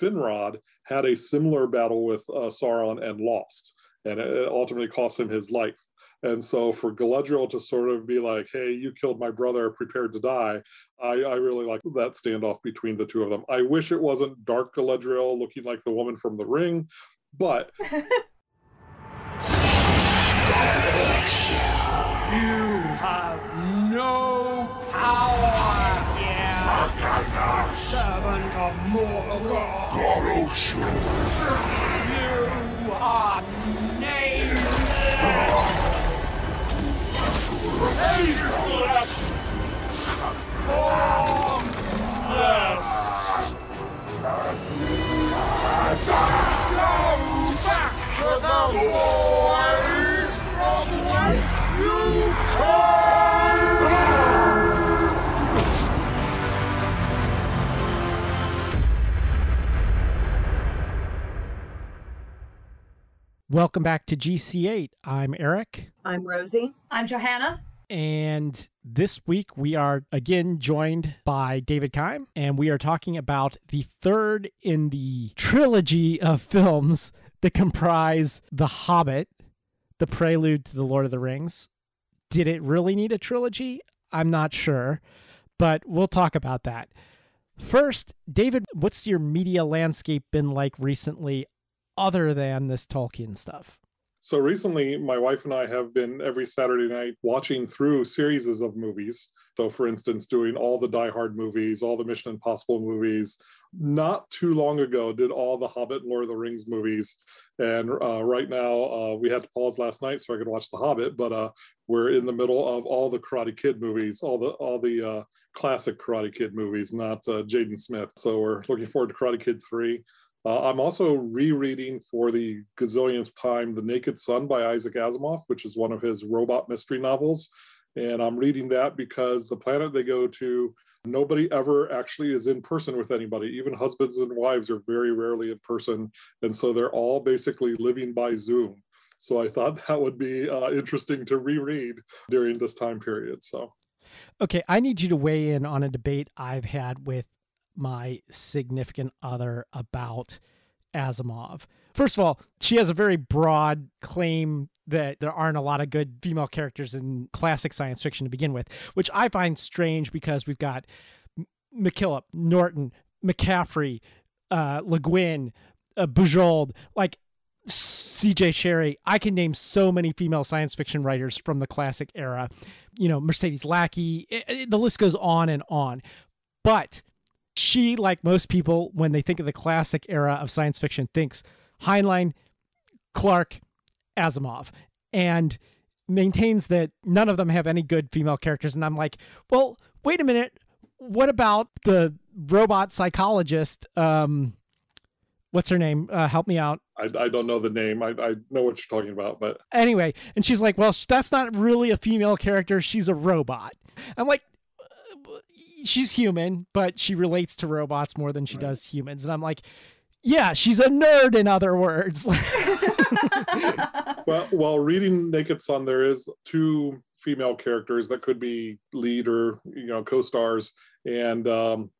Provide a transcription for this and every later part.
Finrod had a similar battle with uh, Sauron and lost, and it ultimately cost him his life. And so for Galadriel to sort of be like, hey, you killed my brother, prepared to die, I, I really like that standoff between the two of them. I wish it wasn't dark Galadriel looking like the woman from the ring, but. you have no power here, servant of Morgoth. You are nameless. Faceless! Formless! Go back to the void Welcome back to GC8. I'm Eric. I'm Rosie. I'm Johanna. And this week we are again joined by David Kime, and we are talking about the third in the trilogy of films that comprise The Hobbit, the prelude to The Lord of the Rings. Did it really need a trilogy? I'm not sure, but we'll talk about that. First, David, what's your media landscape been like recently other than this Tolkien stuff? So recently, my wife and I have been every Saturday night watching through series of movies. So, for instance, doing all the Die Hard movies, all the Mission Impossible movies. Not too long ago, did all the Hobbit and Lord of the Rings movies. And uh, right now, uh, we had to pause last night so I could watch The Hobbit. But uh, we're in the middle of all the Karate Kid movies, all the all the uh, classic Karate Kid movies, not uh, Jaden Smith. So we're looking forward to Karate Kid three. Uh, I'm also rereading for the gazillionth time The Naked Sun by Isaac Asimov, which is one of his robot mystery novels. And I'm reading that because the planet they go to, nobody ever actually is in person with anybody. Even husbands and wives are very rarely in person. And so they're all basically living by Zoom. So I thought that would be uh, interesting to reread during this time period. So. Okay, I need you to weigh in on a debate I've had with my significant other about Asimov. First of all, she has a very broad claim that there aren't a lot of good female characters in classic science fiction to begin with, which I find strange because we've got McKillip, Norton, McCaffrey, uh, Le Guin, uh, Bujold, like C.J. Cherryh. I can name so many female science fiction writers from the classic era. You know, Mercedes Lackey. It, it, the list goes on and on. But she, like most people, when they think of the classic era of science fiction, thinks Heinlein, Clarke, Asimov, and maintains that none of them have any good female characters. And I'm like, well, wait a minute. What about the robot psychologist? Um, what's her name? Uh, help me out. I, I don't know the name. I, I know what you're talking about, but anyway, and she's like, well, that's not really a female character. She's a robot. I'm like, she's human, but she relates to robots more than she right. does humans. And I'm like, yeah, she's a nerd. In other words. well, while reading Naked Sun, there is two female characters that could be lead or you know co-stars, and um,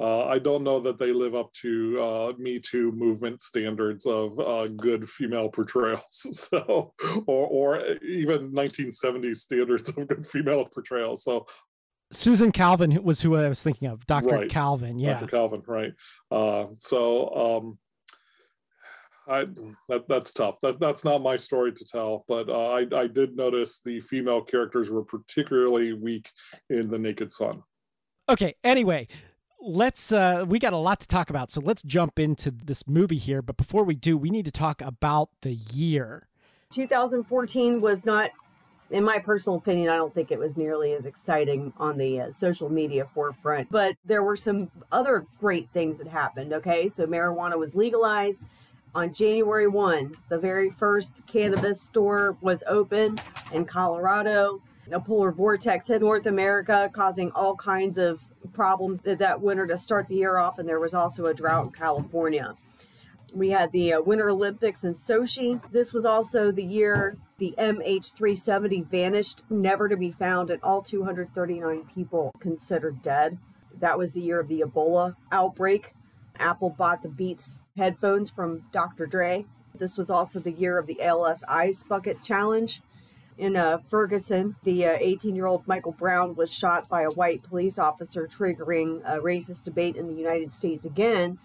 uh, I don't know that they live up to uh, Me Too movement standards of uh, good female portrayals. So, or, or even 1970s standards of good female portrayals. So, Susan Calvin was who I was thinking of. Dr. Right. Calvin, yeah. Dr. Calvin, right. Uh, so um, I that that's tough. That that's not my story to tell, but uh, I I did notice the female characters were particularly weak in the Naked Sun. Okay. Anyway, let's uh we got a lot to talk about, so let's jump into this movie here. But before we do, we need to talk about the year. 2014 was not in my personal opinion, I don't think it was nearly as exciting on the uh, social media forefront. But there were some other great things that happened. Okay, so marijuana was legalized on January 1. The very first cannabis store was open in Colorado. A polar vortex hit North America, causing all kinds of problems that winter to start the year off, and there was also a drought in California. We had the uh, Winter Olympics in Sochi. This was also the year the MH370 vanished, never to be found, and all 239 people considered dead. That was the year of the Ebola outbreak. Apple bought the Beats headphones from Dr. Dre. This was also the year of the ALS Ice Bucket Challenge. In uh, Ferguson, the 18 uh, year old Michael Brown was shot by a white police officer, triggering a racist debate in the United States again.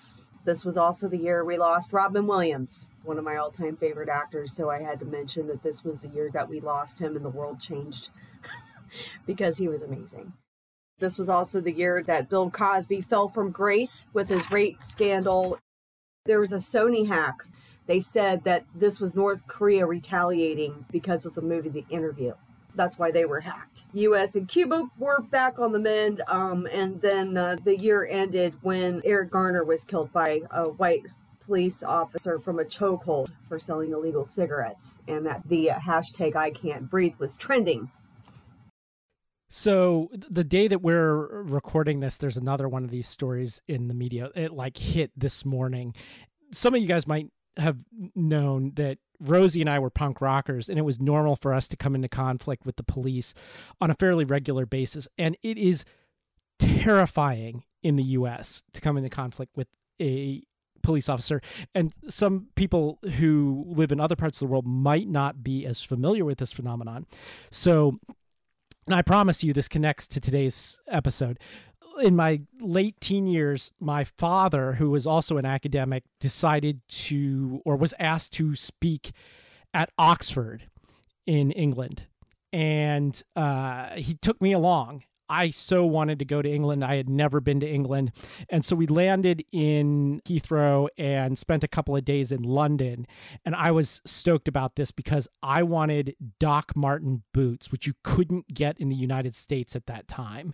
This was also the year we lost Robin Williams, one of my all time favorite actors. So I had to mention that this was the year that we lost him and the world changed because he was amazing. This was also the year that Bill Cosby fell from grace with his rape scandal. There was a Sony hack. They said that this was North Korea retaliating because of the movie The Interview. That's why they were hacked. US and Cuba were back on the mend. Um, and then uh, the year ended when Eric Garner was killed by a white police officer from a chokehold for selling illegal cigarettes, and that the uh, hashtag I can't breathe was trending so the day that we're recording this, there's another one of these stories in the media. It like hit this morning. Some of you guys might have known that Rosie and I were punk rockers, and it was normal for us to come into conflict with the police on a fairly regular basis. And it is terrifying in the US to come into conflict with a police officer. And some people who live in other parts of the world might not be as familiar with this phenomenon. So and I promise you this connects to today's episode. In my late teen years, my father, who was also an academic, decided to, or was asked to speak at Oxford in England. And uh, he took me along. I so wanted to go to England. I had never been to England. And so we landed in Heathrow and spent a couple of days in London. And I was stoked about this because I wanted Doc Marten boots, which you couldn't get in the United States at that time.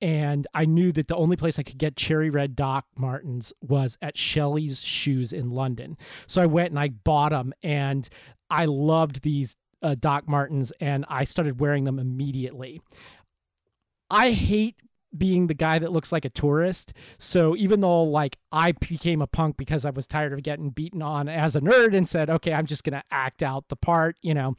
And I knew that the only place I could get cherry red Doc Martens was at Shelley's Shoes in London. So I went and I bought them and I loved these uh, Doc Martens and I started wearing them immediately. I hate being the guy that looks like a tourist. So even though like I became a punk because I was tired of getting beaten on as a nerd and said, okay, I'm just going to act out the part, you know.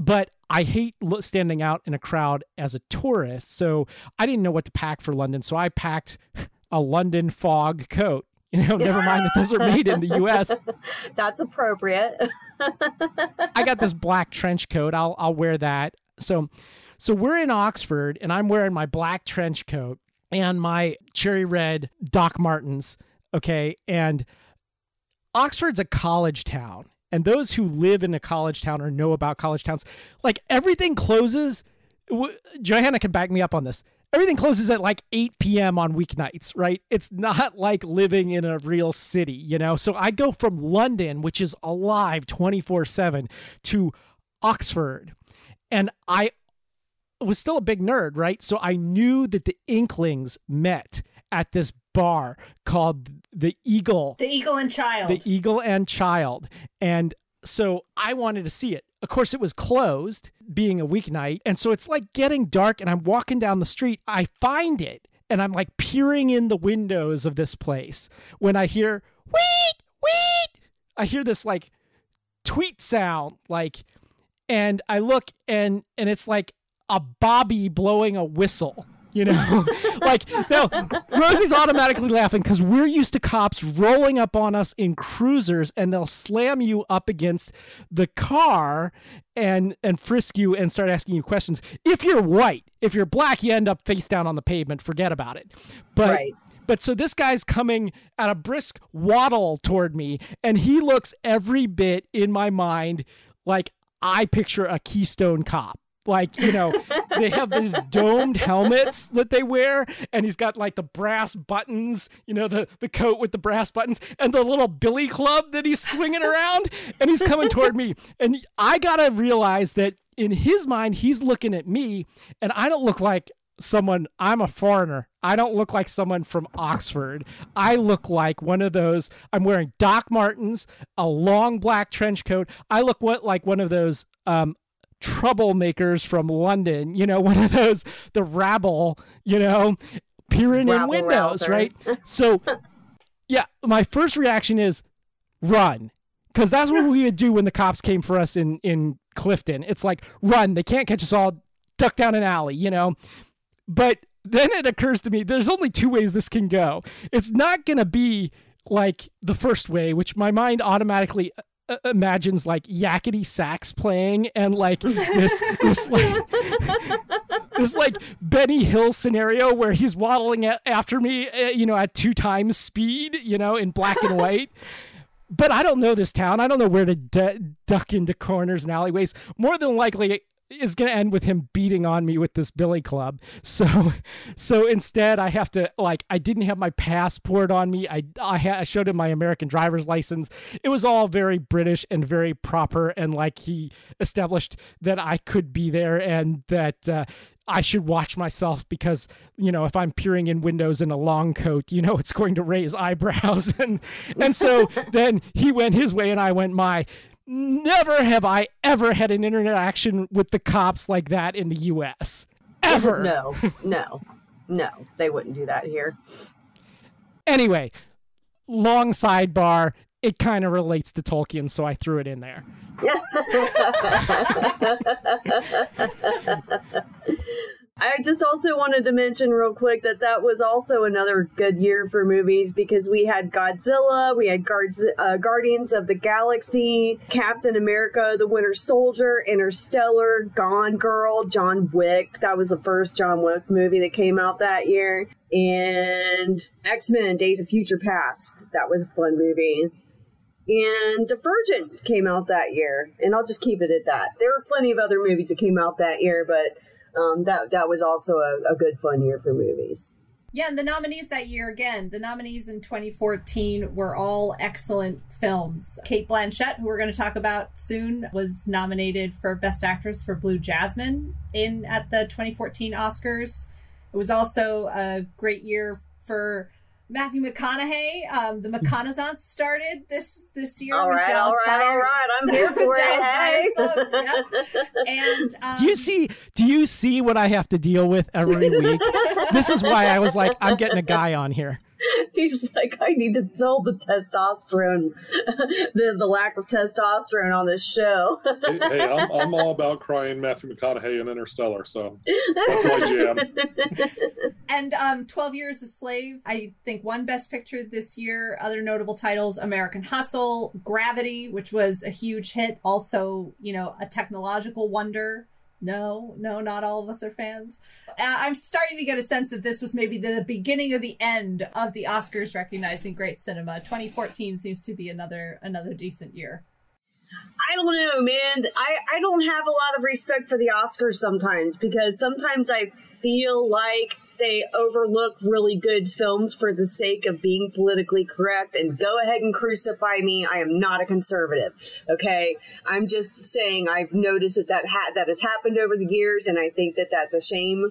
But I hate standing out in a crowd as a tourist. So I didn't know what to pack for London. So I packed a London fog coat. You know, never mind that those are made in the US. That's appropriate. I got this black trench coat. I'll I'll wear that. So so we're in Oxford, and I'm wearing my black trench coat and my cherry red Doc Martens. Okay. And Oxford's a college town. And those who live in a college town or know about college towns, like everything closes. W- Johanna can back me up on this. Everything closes at like 8 p.m. on weeknights, right? It's not like living in a real city, you know? So I go from London, which is alive 24 7, to Oxford. And I was still a big nerd, right? So I knew that the Inklings met at this bar called the Eagle. The Eagle and Child. The Eagle and Child. And so I wanted to see it. Of course, it was closed, being a weeknight. And so it's like getting dark, and I'm walking down the street. I find it, and I'm like peering in the windows of this place when I hear, wheat, wheat. I hear this like tweet sound, like, and I look, and and it's like a bobby blowing a whistle you know? Like no rosie's automatically laughing because we're used to cops rolling up on us in cruisers and they'll slam you up against the car and and frisk you and start asking you questions. If you're white if you're black you end up face down on the pavement forget about it. But right. But so this guy's coming at a brisk waddle toward me, and he looks every bit in my mind like I picture a Keystone cop like you know they have these domed helmets that they wear and he's got like the brass buttons you know the the coat with the brass buttons and the little billy club that he's swinging around and he's coming toward me. And i gotta realize that in his mind he's looking at me and i don't look like someone i'm a foreigner. I don't look like someone from oxford. I look like one of those i'm wearing doc martens a long black trench coat. I look what like one of those um, troublemakers from London, you know, one of those, the rabble, you know, peering rabble in windows, rouser. right? So, yeah, my first reaction is run. Because that's what we would do when the cops came for us in, in Clifton. It's like, run. They can't catch us all. Duck down an alley, you know? But then it occurs to me there's only two ways this can go. It's not going to be like the first way, which my mind automatically uh, imagines like yakety sax playing and like this this like this like Benny Hill scenario where he's waddling after me, uh, you know, at two times speed, you know, in black and white. But I don't know this town. I don't know where to d- duck into corners and alleyways. More than likely, is going to end with him beating on me with this billy club. So, so instead, I have to like I didn't have my passport on me. I I, ha- I showed him my American driver's license. It was all very British and very proper, and like he established that I could be there and that. Uh, I should watch myself because you know if I'm peering in windows in a long coat, you know it's going to raise eyebrows, and and so then he went his way and I went my never have I ever had an interaction with the cops like that in the US. Ever. No, no, no. They wouldn't do that here. Anyway, long sidebar. It kind of relates to Tolkien, so I threw it in there. I just also wanted to mention real quick that that was also another good year for movies because we had Godzilla, we had Guards, uh, Guardians of the Galaxy, Captain America, The Winter Soldier, Interstellar, Gone Girl, John Wick. That was the first John Wick movie that came out that year. And X Men Days of Future Past. That was a fun movie. And Divergent came out that year. And I'll just keep it at that. There were plenty of other movies that came out that year, but um, that that was also a, a good fun year for movies. Yeah, and the nominees that year again, the nominees in 2014 were all excellent films. Cate Blanchett, who we're going to talk about soon, was nominated for Best Actress for Blue Jasmine in at the 2014 Oscars. It was also a great year for Matthew McConaughey. Um, the McConaissance started this this year. All right, all right, all right. I'm here for it. Hey. And um, do you see? Do you see what I have to deal with every week? this is why I was like, I'm getting a guy on here. He's like, I need to fill the testosterone, the the lack of testosterone on this show. hey, hey I'm, I'm all about crying Matthew McConaughey in Interstellar, so that's my jam. And um, 12 Years a Slave, I think won Best Picture this year. Other notable titles American Hustle, Gravity, which was a huge hit, also, you know, a technological wonder. No, no, not all of us are fans. Uh, I'm starting to get a sense that this was maybe the beginning of the end of the Oscars recognizing great cinema. 2014 seems to be another another decent year. I don't know, man. I, I don't have a lot of respect for the Oscars sometimes because sometimes I feel like they overlook really good films for the sake of being politically correct and go ahead and crucify me. I am not a conservative. Okay. I'm just saying I've noticed that that, ha- that has happened over the years and I think that that's a shame.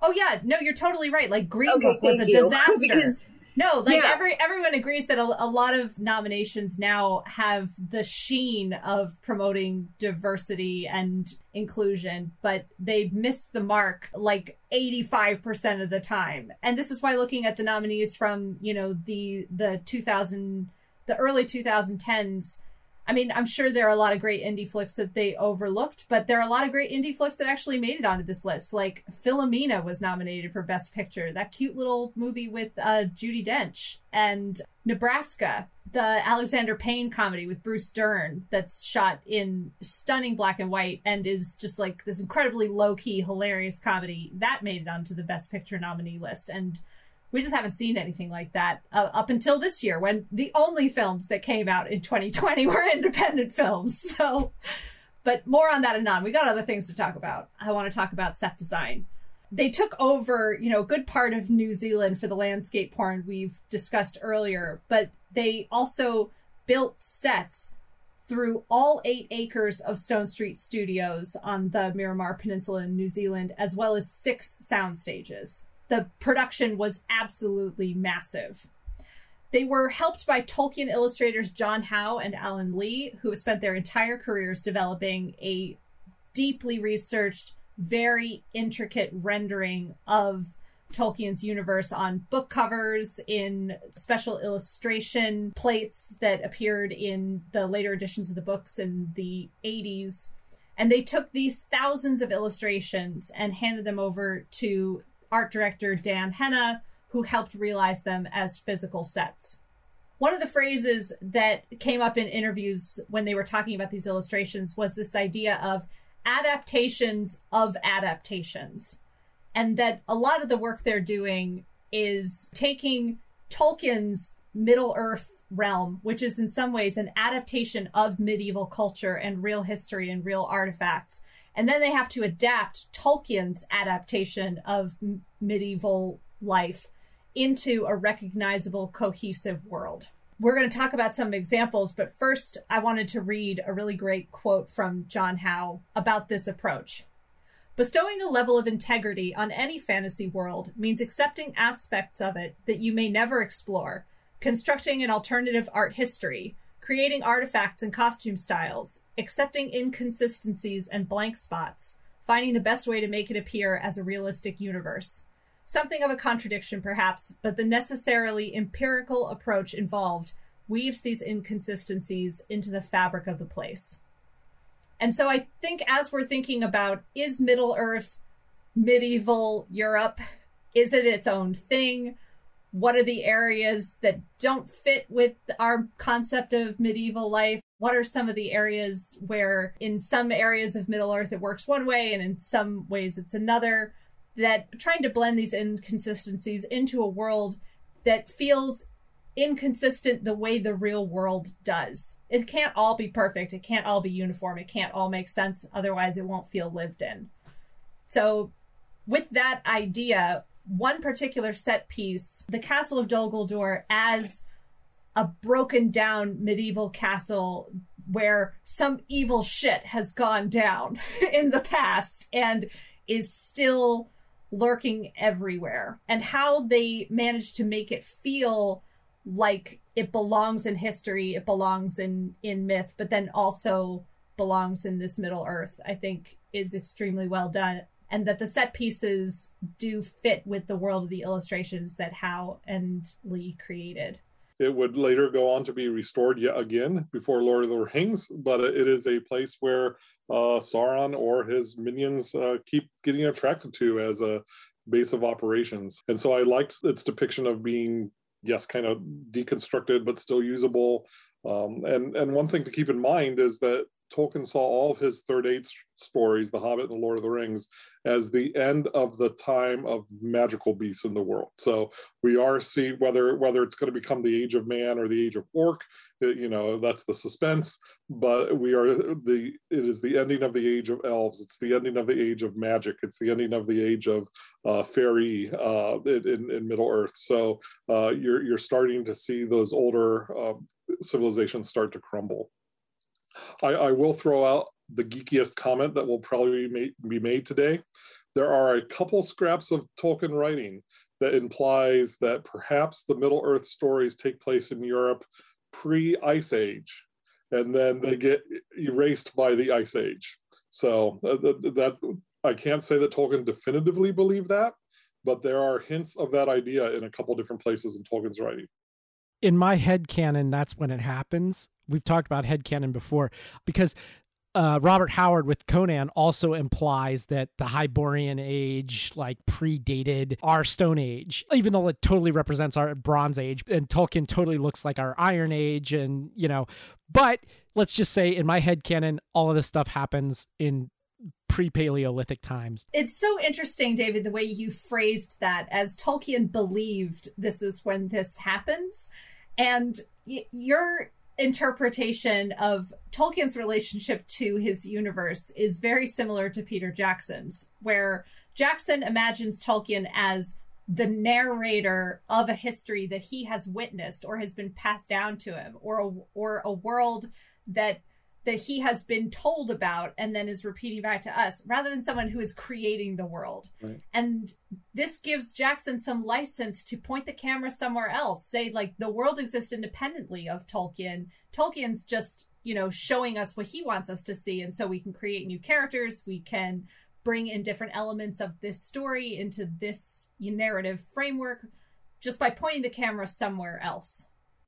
Oh yeah, no, you're totally right. Like Green Okay, Book was a you. disaster. Because- no, like Yeah. every everyone agrees that a, a lot of nominations now have the sheen of promoting diversity and inclusion, but they miss the mark like 85% of the time. And this is why looking at the nominees from, you know, the the 2000 the early 2010s I mean, I'm sure there are a lot of great indie flicks that they overlooked, but there are a lot of great indie flicks that actually made it onto this list. Like Philomena was nominated for Best Picture, that cute little movie with uh, Judi Dench, and Nebraska, the Alexander Payne comedy with Bruce Dern, that's shot in stunning black and white and is just like this incredibly low key, hilarious comedy. That made it onto the Best Picture nominee list, and we just haven't seen anything like that uh, up until this year when the only films that came out in 2020 were independent films so. But more on that anon. We got other things to talk about. I want to talk about set design. They took over you know a good part of new zealand for the landscape porn we've discussed earlier but they also built sets through all eight acres of Stone Street Studios on the Miramar Peninsula in New Zealand, as well as six sound stages the production was absolutely massive. They were helped by Tolkien illustrators John Howe and Alan Lee, who have spent their entire careers developing a deeply researched, very intricate rendering of Tolkien's universe on book covers, in special illustration plates that appeared in the later editions of the books in the 80s. And they took these thousands of illustrations and handed them over to art director Dan Hennah, who helped realize them as physical sets. one of the phrases that came up in interviews when they were talking about these illustrations was this idea of adaptations of adaptations. And that a lot of the work they're doing is taking Tolkien's Middle Earth realm, which is in some ways an adaptation of medieval culture and real history and real artifacts. And then they have to adapt Tolkien's adaptation of m- medieval life into a recognizable, cohesive world. We're going to talk about some examples, but first, I wanted to read a really great quote from John Howe about this approach. Bestowing a level of integrity on any fantasy world means accepting aspects of it that you may never explore, constructing an alternative art history, creating artifacts and costume styles, accepting inconsistencies and blank spots, finding the best way to make it appear as a realistic universe. Something of a contradiction, perhaps, but the necessarily empirical approach involved weaves these inconsistencies into the fabric of the place. And so I think as we're thinking about is Middle Earth medieval Europe? Is it its own thing? What are the areas that don't fit with our concept of medieval life? What are some of the areas where, in some areas of Middle Earth, it works one way and in some ways it's another? that trying to blend these inconsistencies into a world that feels inconsistent the way the real world does. It can't all be perfect. It can't all be uniform. It can't all make sense. Otherwise, it won't feel lived in. So, with that idea, one particular set piece, the Castle of Dol Guldur, as a broken down medieval castle where some evil shit has gone down in the past and is still lurking everywhere and how they managed to make it feel like it belongs in history it belongs in in myth but then also belongs in this middle earth i think is extremely well done and that the set pieces do fit with the world of the illustrations that howe and lee created it would later go on to be restored yet again before Lord of the Rings, but it is a place where uh, Sauron or his minions uh, keep getting attracted to as a base of operations. And so I liked its depiction of being, yes, kind of deconstructed, but still usable. Um, and and one thing to keep in mind is that Tolkien saw all of his third age stories, The Hobbit and The Lord of the Rings, as the end of the time of magical beasts in the world. So we are seeing whether whether it's going to become the age of man or the age of orc, you know, that's the suspense. But we are the it is the ending of the age of elves. It's the ending of the age of magic. It's the ending of the age of uh, fairy uh, in, in Middle Earth. So uh, you're you're starting to see those older uh, civilizations start to crumble. I, I will throw out the geekiest comment that will probably be made, today. There are a couple scraps of Tolkien writing that implies that perhaps the Middle Earth stories take place in Europe pre Ice Age, and then they get erased by the Ice Age. So uh, that I can't say that Tolkien definitively believed that, but there are hints of that idea in a couple different places in Tolkien's writing in my head canon, that's when it happens. We've talked about head canon before because uh, Robert Howard with Conan also implies that the Hyborian age like predated our Stone Age, even though it totally represents our Bronze Age, and Tolkien totally looks like our Iron Age, and you know. But let's just say, in my head canon, all of this stuff happens in pre-Paleolithic times. It's so interesting, David, the way you phrased that as Tolkien believed this is when this happens, and y- your interpretation of Tolkien's relationship to his universe is very similar to Peter Jackson's, where Jackson imagines Tolkien as the narrator of a history that he has witnessed or has been passed down to him or a, or a world that that he has been told about and then is repeating back to us rather than someone who is creating the world. Right. And this gives Jackson some license to point the camera somewhere else, say like the world exists independently of Tolkien. Tolkien's just, you know, showing us what he wants us to see and so we can create new characters, we can bring in different elements of this story into this narrative framework just by pointing the camera somewhere else.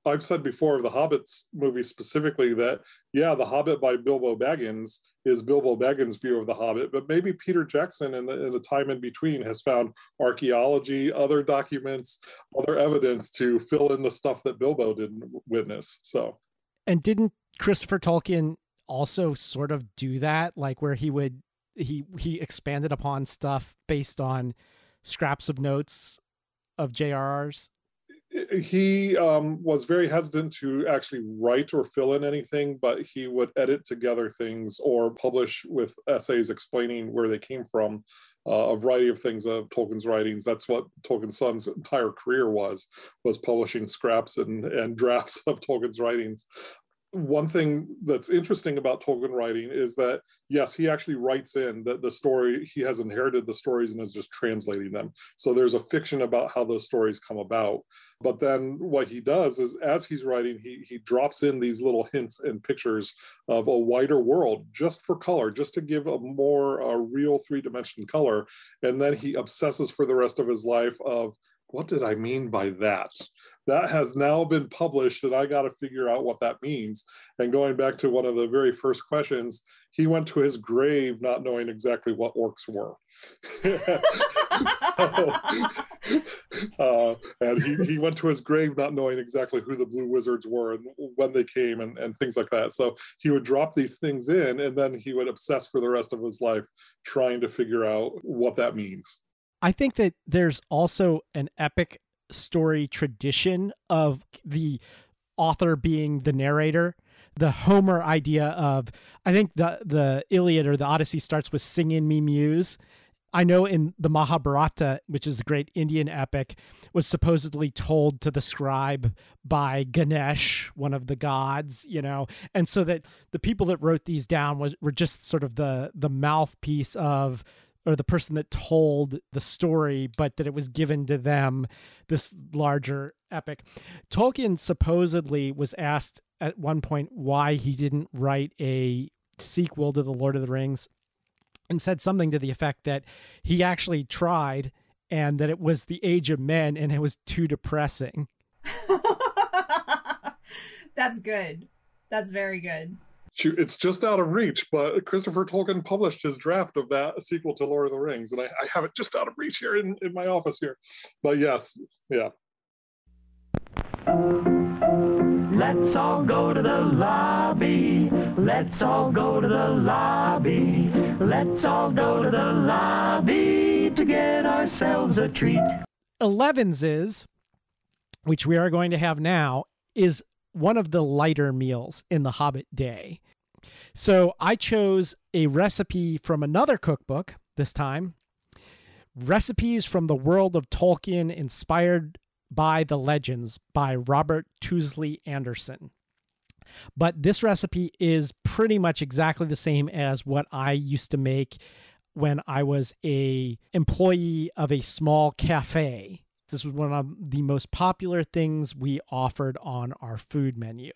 I've said before of the Hobbits movie specifically that, yeah, The Hobbit by Bilbo Baggins is Bilbo Baggins' view of The Hobbit, but maybe Peter Jackson in the, in the time in between has found archaeology, other documents, other evidence to fill in the stuff that Bilbo didn't witness. So, and didn't Christopher Tolkien also sort of do that, like where he would he he expanded upon stuff based on scraps of notes of JRR's? He um, was very hesitant to actually write or fill in anything, but he would edit together things or publish with essays explaining where they came from. Uh, a variety of things of Tolkien's writings. That's what Tolkien's son's entire career was, was publishing scraps and, and drafts of Tolkien's writings one thing that's interesting about Tolkien writing is that yes, he actually writes in that the story he has inherited the stories and is just translating them. So there's a fiction about how those stories come about. But then what he does is as he's writing, he he drops in these little hints and pictures of a wider world just for color, just to give a more uh, real three-dimension color. And then he obsesses for the rest of his life of what did I mean by that? That has now been published, and I got to figure out what that means. And going back to one of the very first questions, he went to his grave not knowing exactly what orcs were. so, uh, and he, he went to his grave not knowing exactly who the blue wizards were and when they came and, and things like that. So he would drop these things in and then he would obsess for the rest of his life trying to figure out what that means. I think that there's also an epic story tradition of the author being the narrator. The Homer idea of I think the the Iliad or the Odyssey starts with "Sing in me, Muse." I know in the Mahabharata, which is the great Indian epic, was supposedly told to the scribe by Ganesh, one of the gods, you know, and so that the people that wrote these down was were just sort of the the mouthpiece of or the person that told the story, but that it was given to them, this larger epic. Tolkien supposedly was asked at one point why he didn't write a sequel to The Lord of the Rings and said something to the effect that he actually tried and that it was the age of men and it was too depressing. That's good. That's very good it's just out of reach, but Christopher Tolkien published his draft of that sequel to Lord of the Rings, and I, I have it just out of reach here in, in my office here. But yes, yeah. Let's all go to the lobby. Let's all go to the lobby. Let's all go to the lobby to get ourselves a treat. Elevenses is, which we are going to have now, is one of the lighter meals in the Hobbit day. So I chose a recipe from another cookbook this time Recipes from the World of Tolkien Inspired by the Legends by Robert Tuesley Anderson. But this recipe is pretty much exactly the same as what I used to make when I was a employee of a small cafe this was one of the most popular things we offered on our food menu.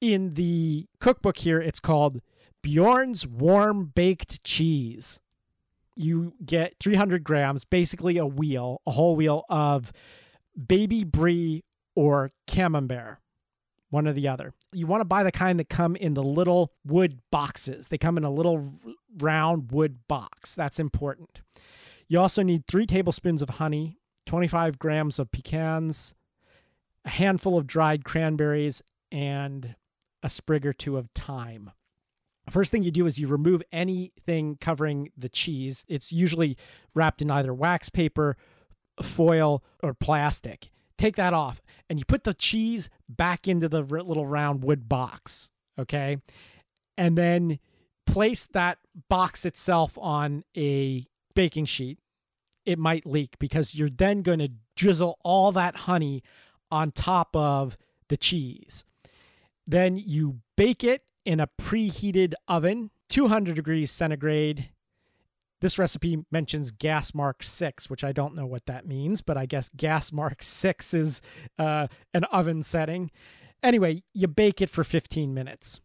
In the cookbook here, it's called Beorn's Warm Baked Cheese. You get 300 grams, basically a wheel, a whole wheel of baby brie or camembert, one or the other. You want to buy the kind that come in the little wood boxes. They come in a little round wood box. That's important. You also need three tablespoons of honey, 25 grams of pecans, a handful of dried cranberries, and a sprig or two of thyme. First thing you do is you remove anything covering the cheese. It's usually wrapped in either wax paper, foil, or plastic. Take that off and you put the cheese back into the little round wood box. Okay. And then place that box itself on a baking sheet it might leak because you're then going to drizzle all that honey on top of the cheese. Then you bake it in a preheated oven, 200 degrees centigrade. This recipe mentions gas mark 6, which I don't know what that means, but I guess gas mark 6 is uh, an oven setting. Anyway, you bake it for 15 minutes.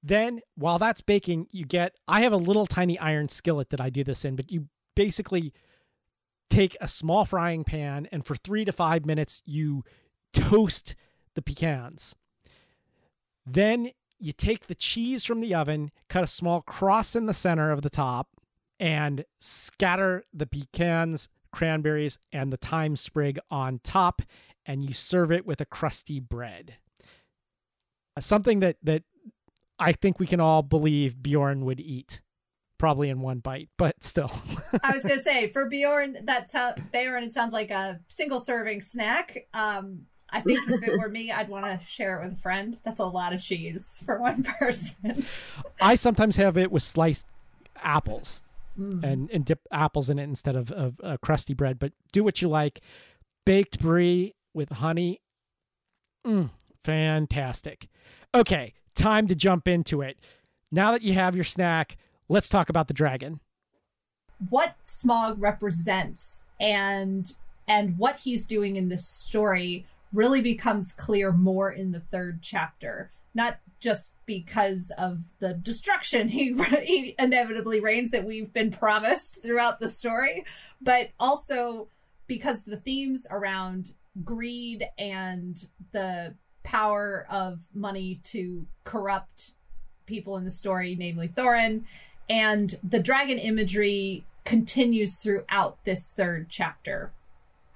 Then, while that's baking, you get I have a little tiny iron skillet that I do this in, but you basically take a small frying pan and for three to five minutes you toast the pecans. Then you take the cheese from the oven, cut a small cross in the center of the top, and scatter the pecans, cranberries, and the thyme sprig on top, and you serve it with a crusty bread. Something that that I think we can all believe Beorn would eat, probably in one bite, but still. I was gonna say for Beorn, that so- Beorn, it sounds like a single serving snack. Um, I think if it were me, I'd want to share it with a friend. That's a lot of cheese for one person. I sometimes have it with sliced apples Mm. and, and dip apples in it instead of, of uh, crusty bread. But do what you like. Baked brie with honey. Mm, fantastic. Okay, time to jump into it. Now that you have your snack, let's talk about the dragon. what Smaug represents and and what he's doing in this story really becomes clear more in the third chapter. Not just because of the destruction he, he inevitably rains that we've been promised throughout the story, but also because the themes around greed and the power of money to corrupt people in the story, namely Thorin, and the dragon imagery continues throughout this third chapter.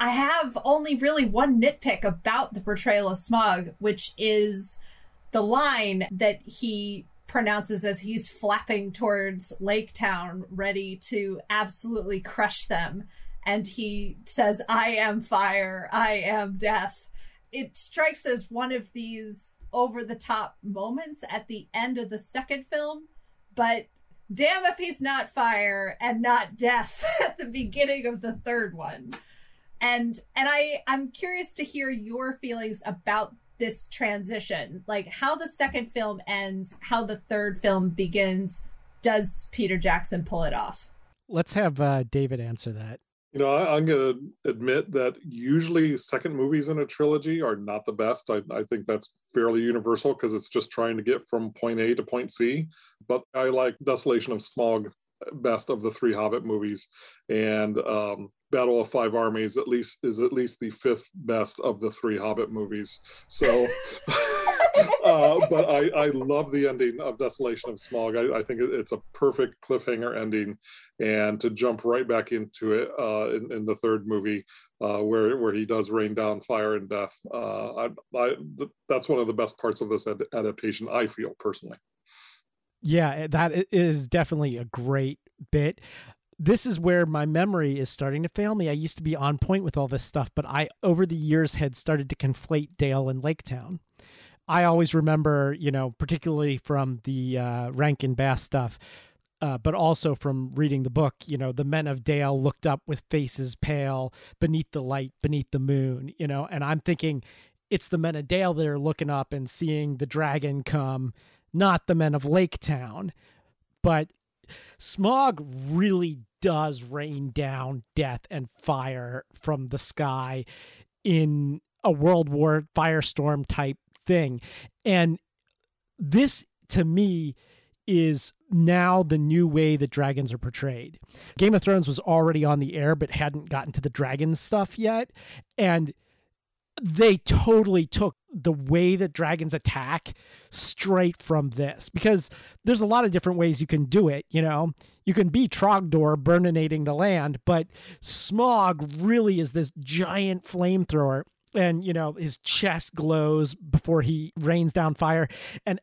I have only really one nitpick about the portrayal of Smaug, which is the line that he pronounces as he's flapping towards Lake Town, ready to absolutely crush them. And he says, I am fire, I am death. It strikes as one of these over the top moments at the end of the second film, but damn if he's not fire and not death at the beginning of the third one. And and i i'm curious to hear your feelings about this transition. Like how the second film ends how the third film begins. Does peter jackson pull it off? Let's have uh, David answer that. You know, I, I'm going to admit that usually second movies in a trilogy are not the best. I, I think that's fairly universal because it's just trying to get from point A to point C. But I like Desolation of Smaug best of the three Hobbit movies, and um, Battle of Five Armies at least is at least the fifth best of the three Hobbit movies. So. uh, but I, I love the ending of Desolation of Smaug. I, I think it's a perfect cliffhanger ending, and to jump right back into it uh, in, in the third movie, uh, where where he does rain down fire and death. Uh, I, I, th- that's one of the best parts of this ad- adaptation. I feel personally. Yeah, that is definitely a great bit. This is where my memory is starting to fail me. I used to be on point with all this stuff, but I, over the years, had started to conflate Dale and Lake Town. I always remember, you know, particularly from the uh, Rankin Bass stuff, uh, but also from reading the book, you know, the men of Dale looked up with faces pale beneath the light, beneath the moon, you know, and I'm thinking it's the men of Dale that are looking up and seeing the dragon come, not the men of Lake Town. But Smaug really does rain down death and fire from the sky in a World War firestorm type thing. And this, to me, is now the new way that dragons are portrayed. Game of Thrones was already on the air, but hadn't gotten to the dragon stuff yet. And they totally took the way that dragons attack straight from this because there's a lot of different ways you can do it. You know, you can be Trogdor burninating the land, but Smaug really is this giant flamethrower. And, you know, his chest glows before he rains down fire. And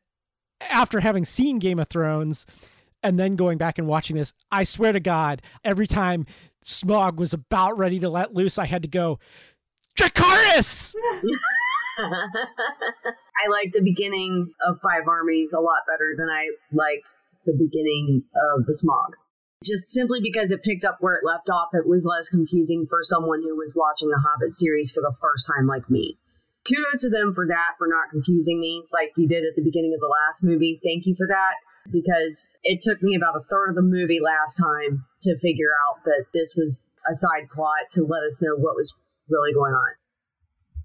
after having seen Game of Thrones and then going back and watching this, I swear to God, every time Smaug was about ready to let loose, I had to go, Dracarys! I like the beginning of Five Armies a lot better than I liked the beginning of the Smaug. Just simply because it picked up where it left off, it was less confusing for someone who was watching the Hobbit series for the first time like me. Kudos to them for that, for not confusing me like you did at the beginning of the last movie. Thank you for that because it took me about a third of the movie last time to figure out that this was a side plot to let us know what was really going on.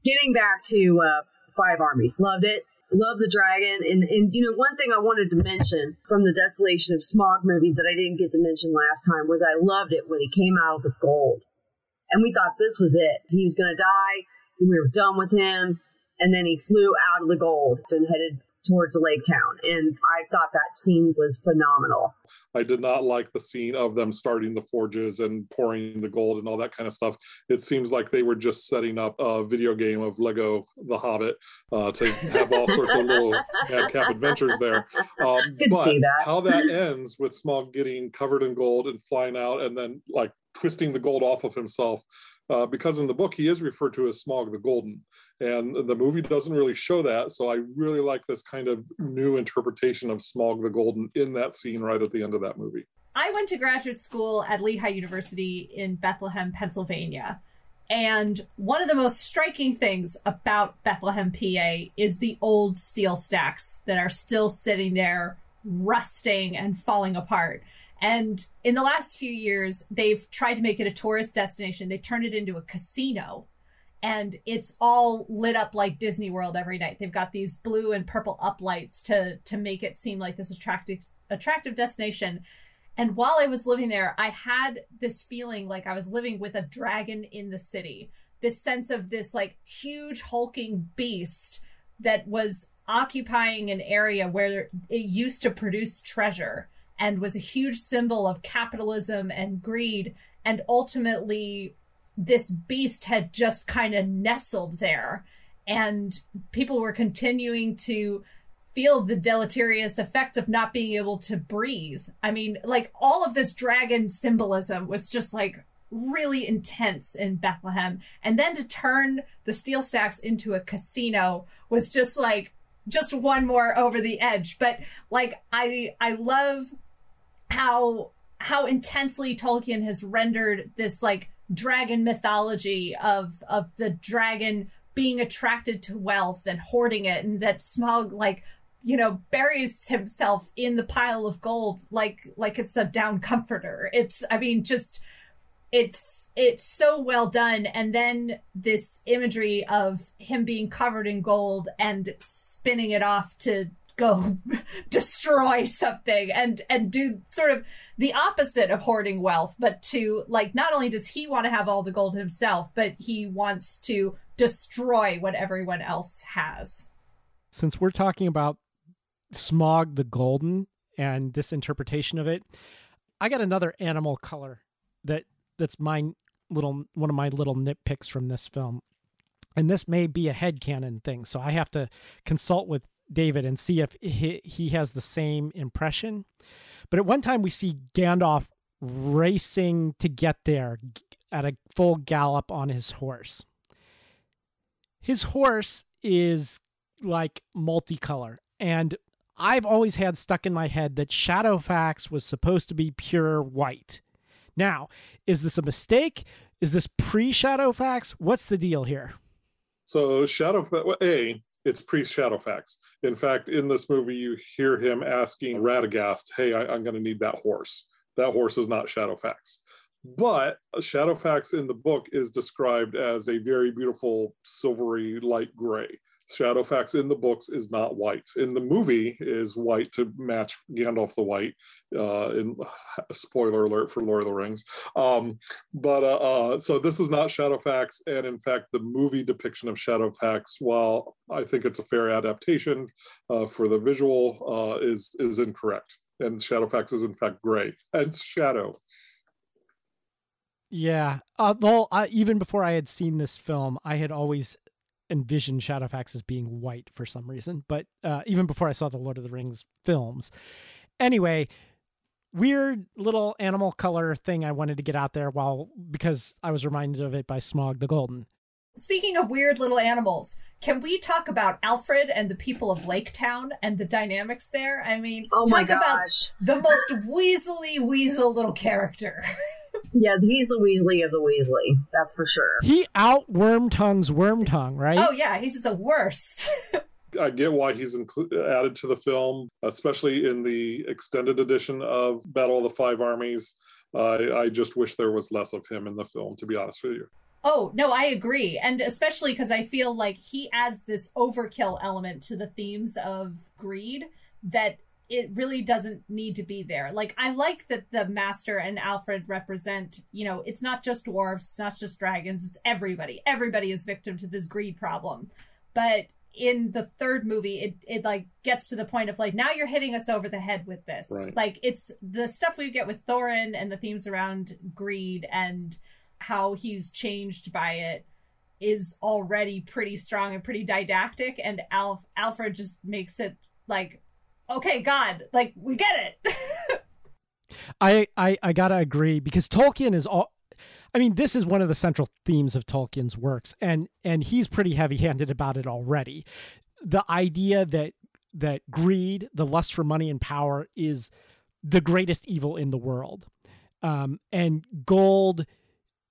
Getting back to uh, Five Armies, loved it. Love the dragon. And, and, you know, one thing I wanted to mention from the Desolation of Smaug movie that I didn't get to mention last time was I loved it when he came out of the gold. And we thought this was it. He was going to die. And we were done with him. And then he flew out of the gold and headed towards lake town. And I thought that scene was phenomenal. I did not like the scene of them starting the forges and pouring the gold and all that kind of stuff. It seems like they were just setting up a video game of Lego The Hobbit uh, to have all sorts of little madcap adventures there. Um, but see that. how that ends with Smaug getting covered in gold and flying out and then like twisting the gold off of himself. Uh, because in the book he is referred to as Smaug the Golden, and the movie doesn't really show that. So I really like this kind of new interpretation of Smaug the Golden in that scene right at the end of that movie. I went to graduate school at Lehigh University in Bethlehem, Pennsylvania. And one of the most striking things about Bethlehem, PA is the old steel stacks that are still sitting there, rusting and falling apart. And in the last few years, they've tried to make it a tourist destination. They turned it into a casino and it's all lit up like Disney World every night. They've got these blue and purple uplights to to make it seem like this attractive attractive destination. And while I was living there, I had this feeling like I was living with a dragon in the city. This sense of this like huge hulking beast that was occupying an area where it used to produce treasure and was a huge symbol of capitalism and greed and ultimately this beast had just kind of nestled there and people were continuing to feel the deleterious effects of not being able to breathe. I mean, like all of this dragon symbolism was just like really intense in Bethlehem. And then to turn the steel stacks into a casino was just like just one more over the edge. But like I I love how how intensely Tolkien has rendered this like dragon mythology of of the dragon being attracted to wealth and hoarding it and that Smaug like you know buries himself in the pile of gold like like it's a down comforter. It's i mean just it's it's so well done. And then this imagery of him being covered in gold and spinning it off to go destroy something and and do sort of the opposite of hoarding wealth but to like not only does he want to have all the gold himself but he wants to destroy what everyone else has Since we're talking about Smaug the Golden and this interpretation of it, I got another animal color that that's my little one of my little nitpicks from this film. And this may be a headcanon thing, so I have to consult with David and see if he, he has the same impression. But at one time we see Gandalf racing to get there at a full gallop on his horse. His horse is like multicolor and I've always had stuck in my head that Shadowfax was supposed to be pure white. Now, is this a mistake? Is this pre Shadowfax? What's the deal here? So Shadowfax, well, A, it's pre Shadowfax. In fact, in this movie, you hear him asking Radagast, "Hey, I, am going to need that horse. That horse is not Shadowfax." But Shadowfax in the book is described as a very beautiful silvery light gray. Shadowfax in the books is not white. In the movie is white to match Gandalf the White. Uh, in spoiler alert for Lord of the Rings. Um, but uh, uh, so this is not Shadowfax, and in fact, the movie depiction of Shadowfax, while I think it's a fair adaptation uh, for the visual, uh, is is incorrect. And Shadowfax is in fact gray. And shadow. Yeah. Uh, well, I, even before I had seen this film, I had always envisioned Shadowfax as being white for some reason. But uh, even before I saw the Lord of the Rings films, anyway, weird little animal color thing I wanted to get out there while because I was reminded of it by Smaug the Golden. Speaking of weird little animals, can we talk about Alfrid and the people of Lake Town and the dynamics there? I mean, Oh my talk about the most weaselly weasel little character. Yeah, he's the Weasley of the Weasley. That's for sure. He out Wormtongues worm tongue, right? oh yeah, he's just the worst. I get why he's inclu- added to the film, especially in the extended edition of Battle of the Five Armies. Uh, I just wish there was less of him in the film, to be honest with you. Oh, no, I agree. And especially because I feel like he adds this overkill element to the themes of greed that it really doesn't need to be there. Like I like that the master and Alfrid represent, you know, it's not just dwarves, it's not just dragons, it's everybody. Everybody is victim to this greed problem. But in the third movie, it it like gets to the point of like now you're hitting us over the head with this. Right. Like it's the stuff we get with Thorin and the themes around greed and how he's changed by it is already pretty strong and pretty didactic and Alf Alfrid just makes it like okay god like we get it I, I I gotta agree because Tolkien is all. I mean, this is one of the central themes of Tolkien's works, and and he's pretty heavy-handed about it already. The idea that that greed, the lust for money and power, is the greatest evil in the world, um, and gold.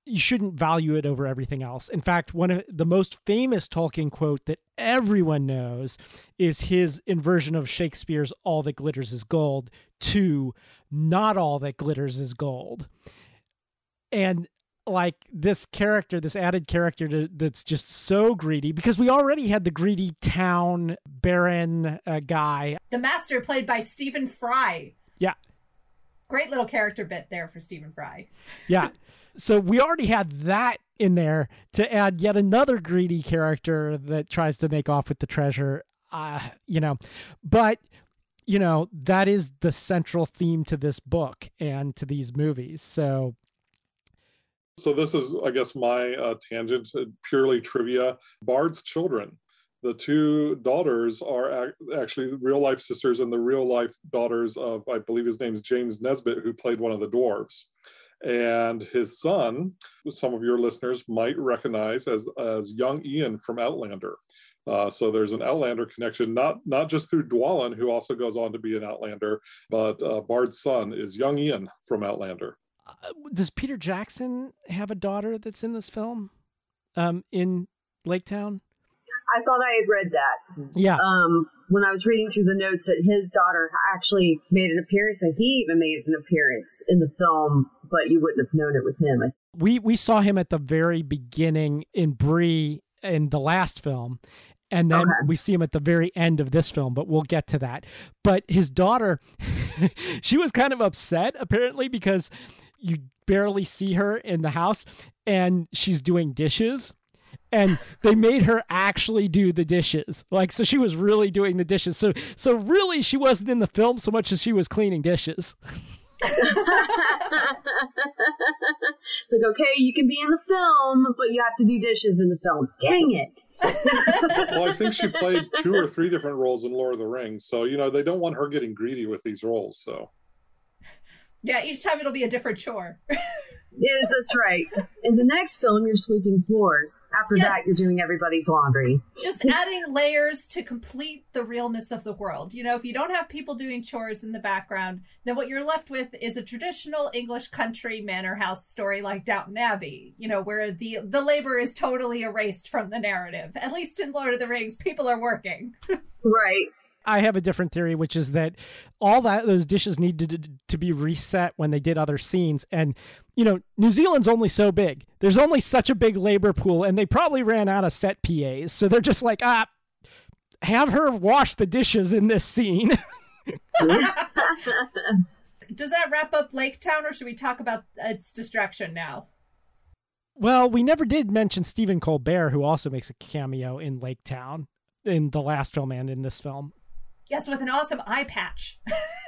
You shouldn't value it over everything else. In fact, one of the most famous Tolkien quote that everyone knows is his inversion of Shakespeare's "All that glitters is gold" to "Not all that glitters is gold." and like this character this added character to, that's just so greedy because we already had the greedy town baron uh, guy. The master played by Stephen Fry. Yeah. Great little character bit there for Stephen Fry. Yeah so we already had that in there to add yet another greedy character that tries to make off with the treasure uh you know but you know that is the central theme to this book and to these movies so So this is, I guess, my uh, tangent, uh, purely trivia. Bard's children, the two daughters are actually real life sisters and the real life daughters of, I believe his name's James Nesbitt, who played one of the dwarves. And his son, some of your listeners might recognize as as young Ian from Outlander. Uh, so there's an Outlander connection, not not just through Dwalin, who also goes on to be an Outlander, but uh, Bard's son is young Ian from Outlander. uh, does peter jackson have a daughter that's in this film um in lake town I thought I had read that yeah um, when I was reading through the notes that his daughter actually made an appearance, and he even made an appearance in the film, but you wouldn't have known it was him. we we saw him at the very beginning in Bree in the last film, and then Okay. we see him at the very end of this film. But we'll get to that. But his daughter, she was kind of upset apparently because you barely see her in the house, and she's doing dishes. And they made her actually do the dishes. Like so she was really doing the dishes. So so really she wasn't in the film so much as she was cleaning dishes. Like, okay, you can be in the film, but you have to do dishes in the film. Dang it. well, I think she played two or three different roles in Lord of the Rings. So, you know, they don't want her getting greedy with these roles. So, yeah each time it'll be a different chore Yeah, that's right. In the next film, you're sweeping floors. After Yeah. that, you're doing everybody's laundry. just adding layers to complete the realness of the world. You know, if you don't have people doing chores in the background, then what you're left with is a traditional English country manor house story like Downton Abbey, you know, where the the labor is totally erased from the narrative. At least in Lord of the Rings, people are working. Right. I have a different theory, which is that all that those dishes needed to, to be reset when they did other scenes. And you know, New Zealand's only so big. There's only such a big labor pool, and they probably ran out of set PAs. So they're just like, ah, have her wash the dishes in this scene. Does that wrap up Lake Town, or should we talk about its distraction now? well, we never did mention Stephen Colbert, who also makes a cameo in Lake Town in the last film and in this film. Yes, with an awesome eye patch.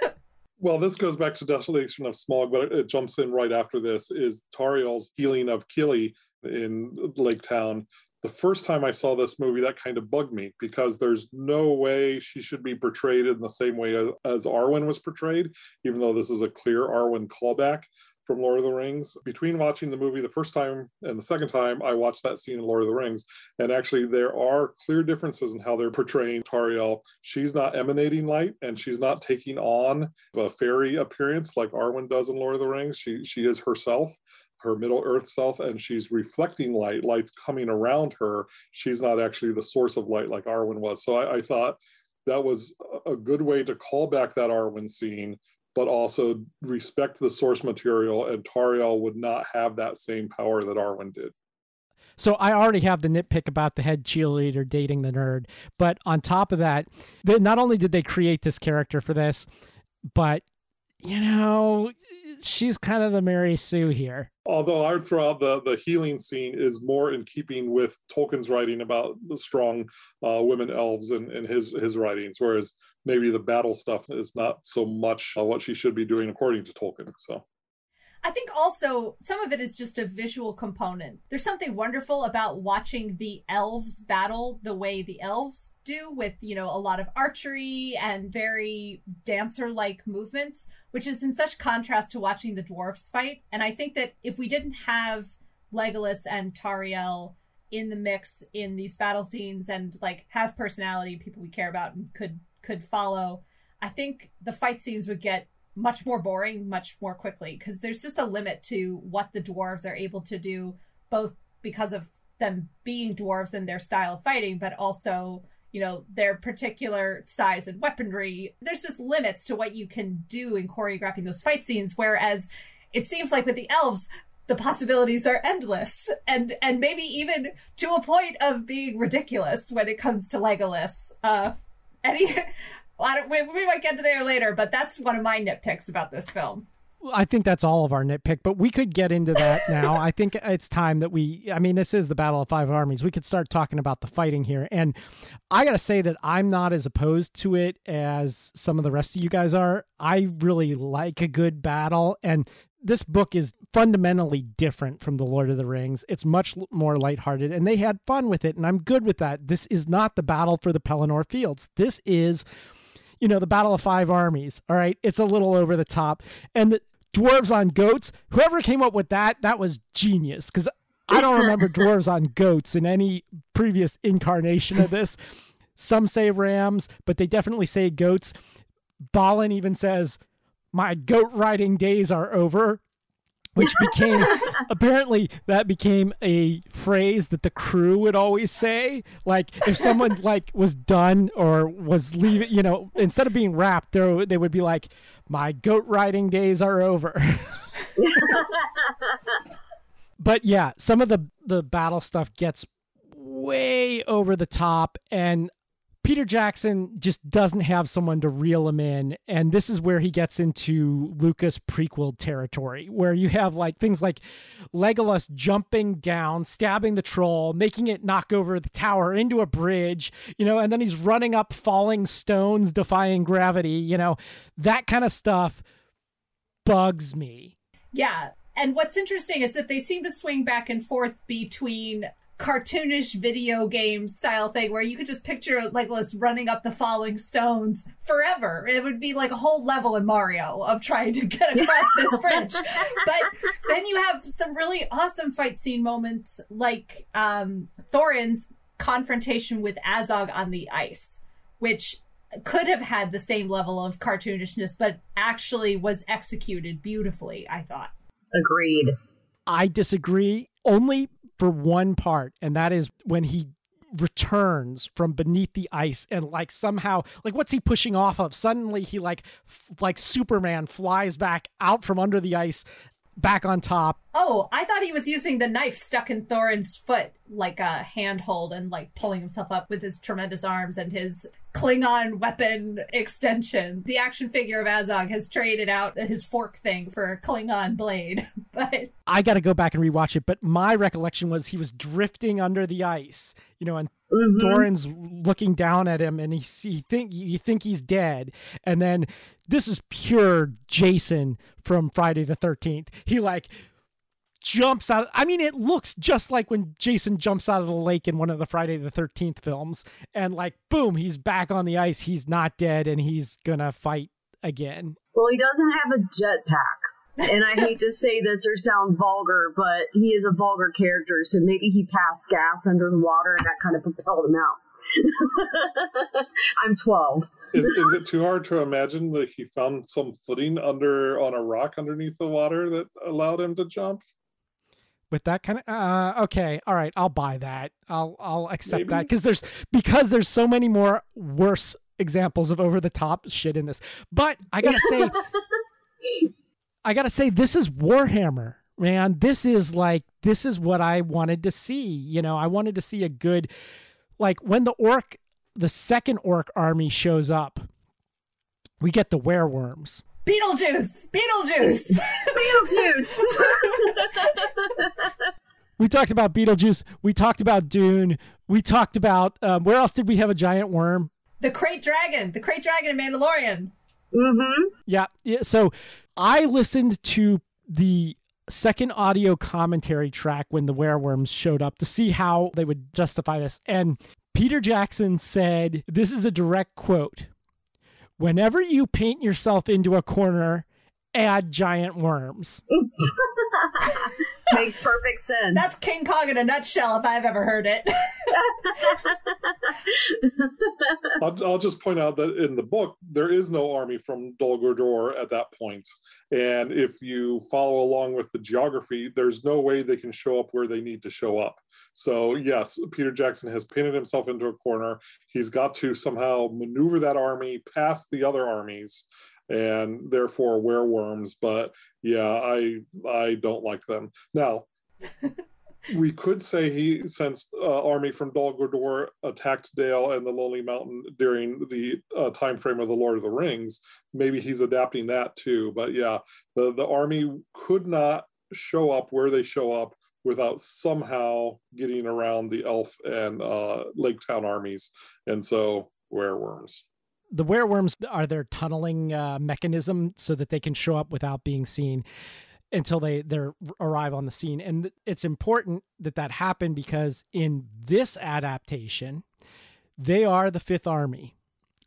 well, this goes back to Desolation of Smaug, but it, jumps in right after this is Tauriel's healing of Kili in Lake Town. The first time I saw this movie, that kind of bugged me because there's no way she should be portrayed in the same way as, as Arwen was portrayed, even though this is a clear Arwen callback from Lord of the Rings. Between watching the movie the first time and the second time, I watched that scene in Lord of the Rings. And actually, there are clear differences in how they're portraying Tauriel. She's not emanating light and she's not taking on a fairy appearance like Arwen does in Lord of the Rings. She, she is herself. Her Middle Earth self, and she's reflecting light. Light's coming around her. She's not actually the source of light like Arwen was. So I, I thought that was a good way to call back that Arwen scene but also respect the source material, and Tauriel would not have that same power that Arwen did. So I already have the nitpick about the head cheerleader dating the nerd. But on top of that, they, not only did they create this character for this, but, you know, she's kind of the Mary Sue here. Although I would throw out the, the healing scene is more in keeping with Tolkien's writing about the strong uh, women elves and, and his, his writings, whereas maybe the battle stuff is not so much uh, what she should be doing according to Tolkien. So I think also some of it is just a visual component. There's something wonderful about watching the elves battle the way the elves do with, you know, a lot of archery and very dancer like movements, which is in such contrast to watching the dwarfs fight. And I think that if we didn't have Legolas and Tauriel in the mix in these battle scenes and like have personality, people we care about and could could follow, I think the fight scenes would get much more boring much more quickly because there's just a limit to what the dwarves are able to do both because of them being dwarves and their style of fighting but also you know their particular size and weaponry. There's just limits to what you can do in choreographing those fight scenes whereas it seems like with the elves the possibilities are endless and and maybe even to a point of being ridiculous when it comes to legolas. Uh any well, we, we might get to there later, but that's one of my nitpicks about this film. I think that's all of our nitpick, but we could get into that now. I think it's time that we, I mean, this is the Battle of Five Armies. We could start talking about the fighting here. And I got to say that I'm not as opposed to it as some of the rest of you guys are. I really like a good battle. And this book is fundamentally different from The Lord of the Rings. It's much more lighthearted, and they had fun with it. And I'm good with that. This is not the battle for the Pelennor Fields. This is you know, the Battle of Five Armies. All right. It's a little over the top. And the dwarves on goats, whoever came up with that, that was genius. Because I don't remember dwarves on goats in any previous incarnation of this. Some say rams, but they definitely say goats. Balin even says, My goat riding days are over which became apparently that became a phrase that the crew would always say. Like if someone like was done or was leaving you know instead of being wrapped they they would be like my goat riding days are over. But yeah some of the the battle stuff gets way over the top and Peter Jackson just doesn't have someone to reel him in. And this is where he gets into Lucas prequel territory, where you have like things like Legolas jumping down, stabbing the troll, making it knock over the tower into a bridge, you know, and then he's running up falling stones, defying gravity, you know, that kind of stuff bugs me. Yeah. And what's interesting is that they seem to swing back and forth between cartoonish video game style thing where you could just picture Legolas running up the falling stones forever. It would be like a whole level in Mario of trying to get across this bridge. But then you have some really awesome fight scene moments like um, Thorin's confrontation with Azog on the ice, which could have had the same level of cartoonishness, but actually was executed beautifully, I thought. Agreed. I disagree only for one part, and that is when he returns from beneath the ice and like somehow like what's he pushing off of? Suddenly he like f- like superman flies back out from under the ice back on top. Oh i thought he was using the knife stuck in thorin's foot like a handhold and like pulling himself up with his tremendous arms and his Klingon weapon extension. The action figure of Azog has traded out his fork thing for a Klingon blade. But I got to go back and rewatch it. But my recollection was he was drifting under the ice, you know, and mm-hmm. Thorin's looking down at him, and he, he think you think he's dead, and then this is pure Jason from Friday the Thirteenth. He like jumps out. I mean, it looks just like when Jason jumps out of the lake in one of the Friday the 13th films. And like, boom, he's back on the ice. He's not dead and he's going to fight again. Well, he doesn't have a jetpack. and I hate to say this or sound vulgar, but he is a vulgar character. So maybe he passed gas under the water and that kind of propelled him out. I'm 12. is, is it too hard to imagine that he found some footing under on a rock underneath the water that allowed him to jump? With that kind of uh, okay all right i'll buy that i'll i'll accept Maybe. that because there's because there's so many more worse examples of over the top shit in this but i gotta say i gotta say this is warhammer man, this is like this is what I wanted to see. You know, I wanted to see a good like when the orc the second orc army shows up, we get the wereworms. Beetlejuice! Beetlejuice! Beetlejuice. We talked about Beetlejuice. We talked about Dune. We talked about um, where else did we have a giant worm? the Krayt Dragon! The Krayt Dragon in Mandalorian! mm-hmm. Yeah. yeah. So I listened to the second audio commentary track when the wereworms showed up to see how they would justify this. And Peter Jackson said, This is a direct quote. Whenever you paint yourself into a corner, add giant worms. Makes perfect sense. That's King Kong in a nutshell if I've ever heard it. I'll, I'll just point out that in the book, there is no army from Dol Guldur at that point. And if you follow along with the geography, there's no way they can show up where they need to show up. So, yes, Peter Jackson has painted himself into a corner. He's got to somehow maneuver that army past the other armies and therefore wereworms. But yeah, I I don't like them. Now, we could say he since uh, army from Dol Guldur attacked Dale and the Lonely Mountain during the uh, time frame of the Lord of the Rings. Maybe he's adapting that too. But yeah, the the army could not show up where they show up without somehow getting around the elf and uh, Lake Town armies, and so wereworms. the wereworms are their tunneling uh, mechanism so that they can show up without being seen until they they arrive on the scene. And it's important that that happened because in this adaptation they are the fifth army.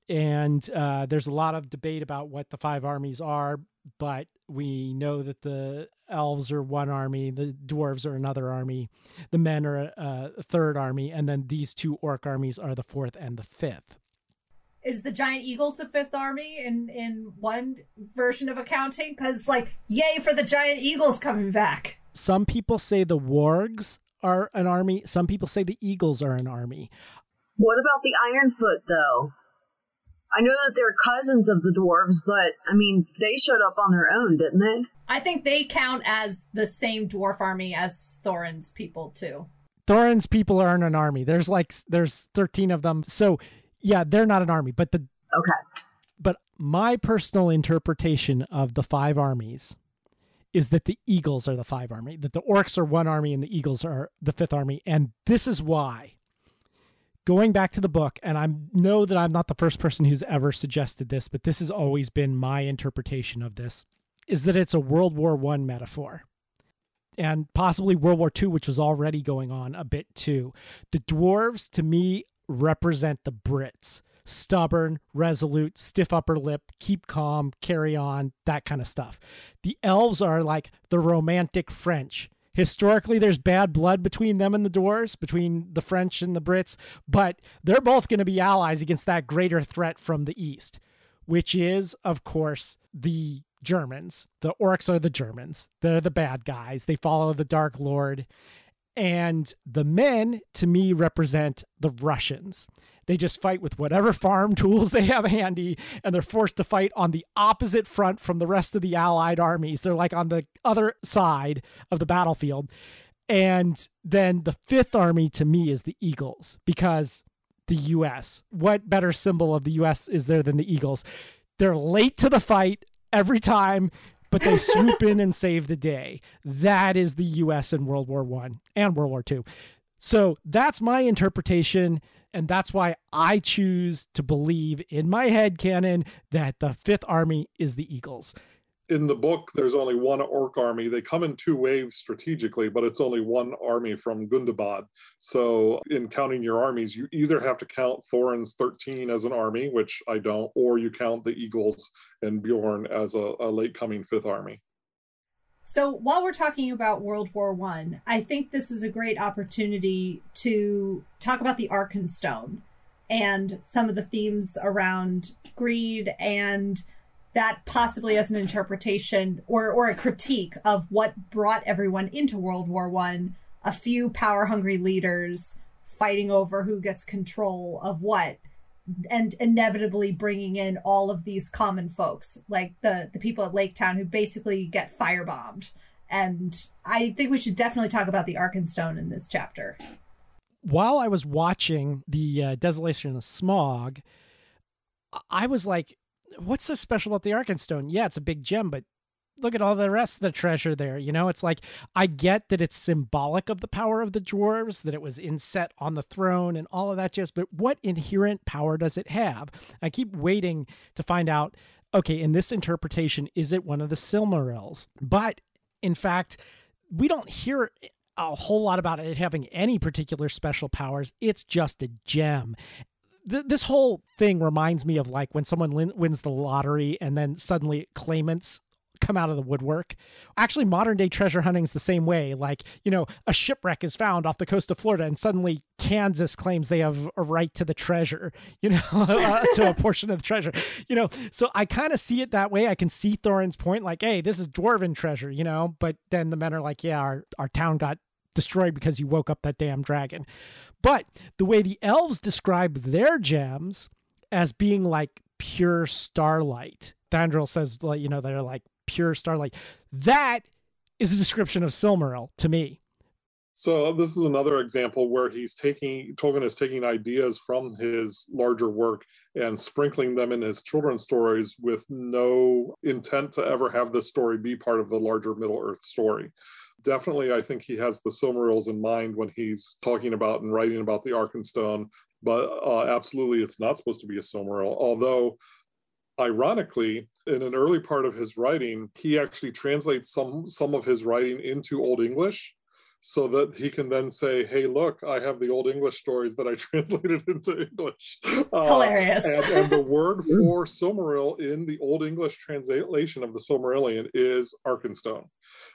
And uh, there's a lot of debate about what the five armies are but we know that the elves are one army the dwarves are another army the men are a, a third army and then these two orc armies are the fourth and the fifth Is the Giant Eagles the fifth army in, in one version of accounting? Because, like, yay for the Giant Eagles coming back. some people say the wargs are an army some people say the eagles are an army What about the Ironfoot, though? I know that they're cousins of the dwarves, but I mean, they showed up on their own, didn't they? I think they count as the same dwarf army as Thorin's people, too. thorin's people aren't an army there's like there's 13 of them so yeah they're not an army but the Okay. but my personal interpretation of the five armies is that the eagles are the five army that the orcs are one army and the eagles are the fifth army and this is why going back to the book and i know that i'm not the first person who's ever suggested this but this has always been my interpretation of this is that it's a world war one metaphor and possibly world war two which was already going on a bit too the dwarves to me represent the brits stubborn, resolute, stiff upper lip, keep calm, carry on, that kind of stuff. The elves are like the romantic French. Historically, there's bad blood between them and the dwarves, between the French and the Brits, but they're both going to be allies against that greater threat from the east, which is, of course, the Germans. The orcs are the Germans. They're the bad guys. They follow the Dark Lord. And the men, to me, represent the Russians. They just fight with whatever farm tools they have handy, and they're forced to fight on the opposite front from the rest of the Allied armies. They're like on the other side of the battlefield. And then the fifth army to me is the Eagles because the US. What better symbol of the US is there than the Eagles? They're late to the fight every time, but they swoop in and save the day. That is the US in World War One and World War Two. So that's my interpretation, and that's why I choose to believe in my head canon that the Fifth Army is the Eagles. in the book, there's only one orc army. They come in two waves strategically, but it's only one army from Gundabad. So, in counting your armies, you either have to count Thorin's 13 as an army, which I don't, or you count the Eagles and Beorn as a, a late coming fifth army. So while we're talking about World War One, I, think this is a great opportunity to talk about the Arkenstone and some of the themes around greed and that possibly as an interpretation or, or a critique of what brought everyone into World War One. A few power hungry leaders fighting over who gets control of what and inevitably bringing in all of these common folks like the the people at Lake Town who basically get firebombed And I think we should definitely talk about the Arkenstone in this chapter. While I was watching the uh, Desolation of Smaug, I was like, what's so special about the Arkenstone? Yeah, it's a big gem, but look at all the rest of the treasure there. You know, it's like I get that it's symbolic of the power of the dwarves, that it was inset on the throne and all of that just, but what inherent power does it have? I keep waiting to find out. Okay, in this interpretation, is it one of the Silmarils? But in fact, we don't hear a whole lot about it having any particular special powers. It's just a gem this whole thing reminds me of like when someone wins the lottery and then suddenly claimants come out of the woodwork. Actually, modern day treasure hunting is the same way. Like, you know, a shipwreck is found off the coast of Florida, and suddenly Kansas claims they have a right to the treasure, you know, uh, to a portion of the treasure, you know. So I kind of see it that way. I can see Thorin's point, like, hey, this is dwarven treasure, you know, but then the men are like, yeah, our, our town got destroyed because you woke up that damn dragon. But the way the elves describe their gems as being like pure starlight, Thranduil says, like, you know, they're like pure starlight. That is a description of Silmaril to me. So this is another example where he's taking Tolkien is taking ideas from his larger work and sprinkling them in his children's stories with no intent to ever have this story be part of the larger Middle Earth story. Definitely, I think he has the Silmarils in mind when he's talking about and writing about the Arkenstone, but uh, absolutely, it's not supposed to be a Silmaril. Although ironically in an early part of his writing he actually translates some some of his writing into old english so that he can then say, "Hey, look, I have the old English stories that I translated into English." Uh, Hilarious. and, and, the word for Silmaril in the Old English translation of the Silmarillion is Arkenstone.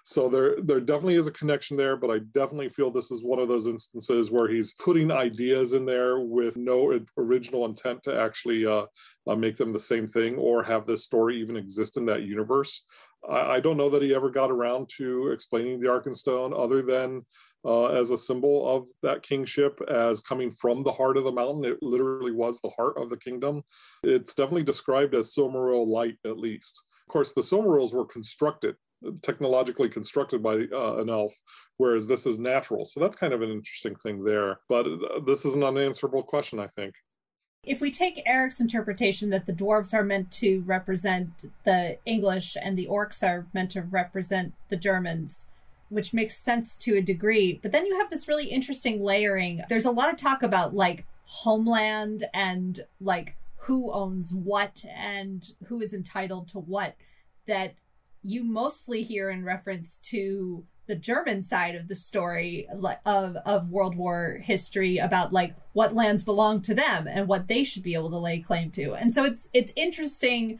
So there, there definitely is a connection there, but I definitely feel this is one of those instances where he's putting ideas in there with no original intent to actually uh, uh, make them the same thing or have this story even exist in that universe. I, I, don't know that he ever got around to explaining the Arkenstone other than uh, as a symbol of that kingship as coming from the heart of the mountain. It literally was the heart of the kingdom. It's definitely described as Silmaril light, at least. Of course, the Silmarils were constructed, technologically constructed by uh, an elf, whereas this is natural. So that's kind of an interesting thing there. But uh, this is an unanswerable question, I think. If we take Eric's interpretation that the dwarves are meant to represent the English and the orcs are meant to represent the Germans, which makes sense to a degree, but then you have this really interesting layering. There's a lot of talk about like homeland and like who owns what and who is entitled to what that you mostly hear in reference to the German side of the story of of World War history about like what lands belong to them and what they should be able to lay claim to. And so it's it's interesting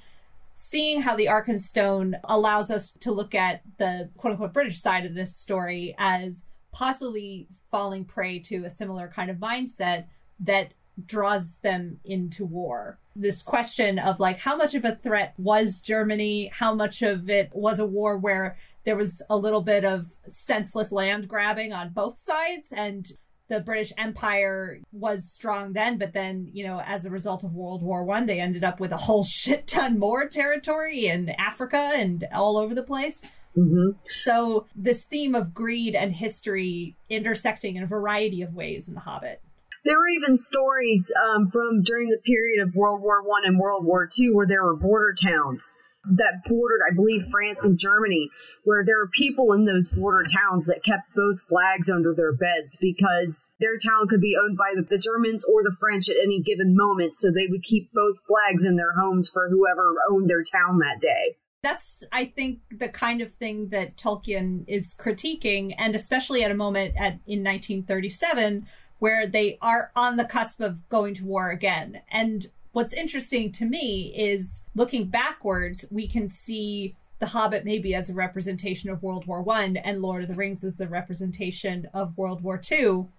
seeing how the Arkenstone allows us to look at the quote unquote British side of this story as possibly falling prey to a similar kind of mindset that draws them into war. This question of like how much of a threat was Germany? How much of it was a war where there was a little bit of senseless land grabbing on both sides and the British Empire was strong then, but then, you know, as a result of World War One, they ended up with a whole shit ton more territory in Africa and all over the place. Mm-hmm. So this theme of greed and history intersecting in a variety of ways in The Hobbit. There were even stories um, from during the period of World War One and World War Two where there were border towns that bordered, I believe, France and Germany, where there were people in those border towns that kept both flags under their beds because their town could be owned by the, Germans or the French at any given moment. So they would keep both flags in their homes for whoever owned their town that day. That's, I think, the kind of thing that Tolkien is critiquing, and especially at a moment at in 1937 where they are on the cusp of going to war again. And what's interesting to me is looking backwards, we can see the Hobbit maybe as a representation of World War One, and Lord of the Rings as the representation of World War Two.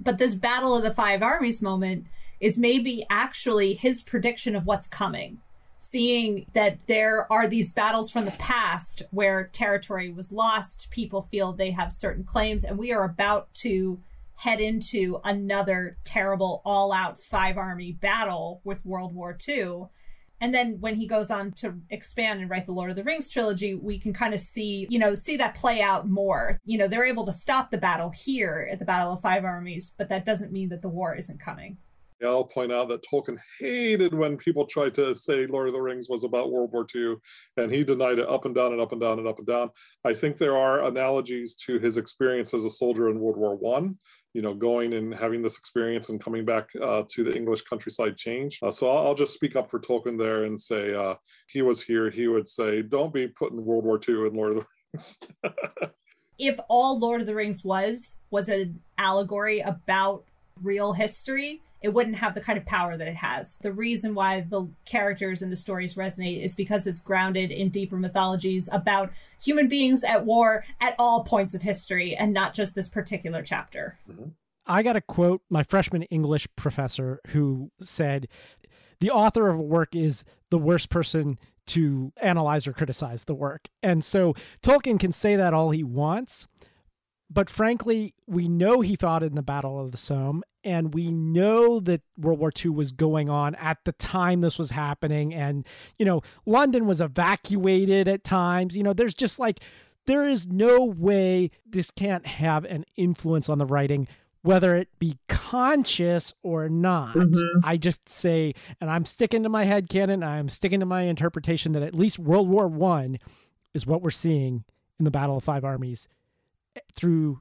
But this Battle of the Five Armies moment is maybe actually his prediction of what's coming. Seeing that there are these battles from the past where territory was lost, people feel they have certain claims, and we are about to head into another terrible all out five army battle with World War II. And then when he goes on to expand and write the Lord of the Rings trilogy, we can kind of see, you know, see that play out more. You know, they're able to stop the battle here at the Battle of Five Armies, but that doesn't mean that the war isn't coming. Yeah, I'll point out that Tolkien hated when people tried to say Lord of the Rings was about World War II, and he denied it up and down and up and down and up and down. I think there are analogies to his experience as a soldier in World War One. You know, going and having this experience and coming back uh, to the English countryside change. Uh, so I'll, I'll, just speak up for Tolkien there and say uh, he was here. He would say, "Don't be putting World War II in Lord of the Rings." if all Lord of the Rings was was an allegory about real history, it wouldn't have the kind of power that it has. The reason why the characters and the stories resonate is because it's grounded in deeper mythologies about human beings at war at all points of history and not just this particular chapter. Mm-hmm. I got to quote my freshman English professor who said, The author of a work is the worst person to analyze or criticize the work. And so Tolkien can say that all he wants, but frankly, we know he fought in the Battle of the Somme, and we know that World War II was going on at the time this was happening. And, you know, London was evacuated at times. You know, there's just like, there is no way this can't have an influence on the writing, whether it be conscious or not. Mm-hmm. I just say, and I'm sticking to my head canon, I'm sticking to my interpretation that at least World War One is what we're seeing in the Battle of Five Armies through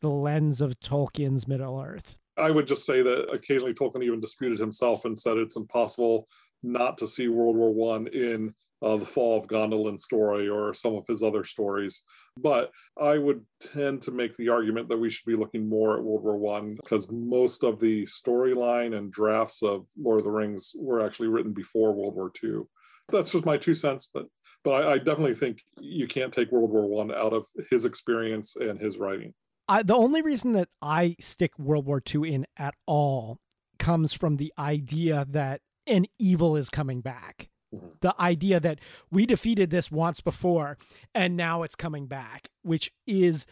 the lens of Tolkien's Middle Earth. I would just say that occasionally Tolkien even disputed himself and said it's impossible not to see World War One in uh, the Fall of Gondolin story or some of his other stories. But I would tend to make the argument that we should be looking more at World War One because most of the storyline and drafts of Lord of the Rings were actually written before World War Two. That's just my two cents, but but I, I definitely think you can't take World War One out of his experience and his writing. I, the only reason that I stick World War II in at all comes from the idea that an evil is coming back. Mm-hmm. The idea that we defeated this once before and now it's coming back, which is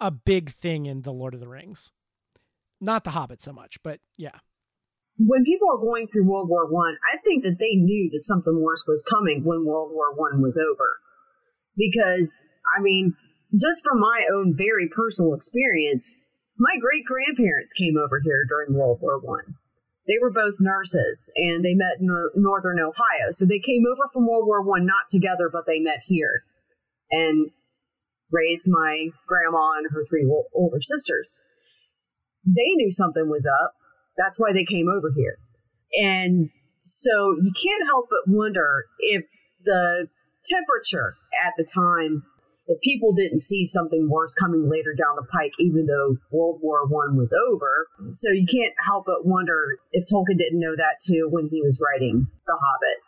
a big thing in The Lord of the Rings. Not The Hobbit so much, but yeah when people are going through World War One, I, I think that they knew that something worse was coming when World War One was over. Because, I mean, just from my own very personal experience, my great grandparents came over here during World War One. They were both nurses, and they met in northern Ohio. So they came over from World War One not together, but they met here, and raised my grandma and her three older sisters. They knew something was up that's why they came over here. And so you can't help but wonder if the temperature at the time, if people didn't see something worse coming later down the pike, even though World War One was over. So you can't help but wonder if Tolkien didn't know that too when he was writing The Hobbit.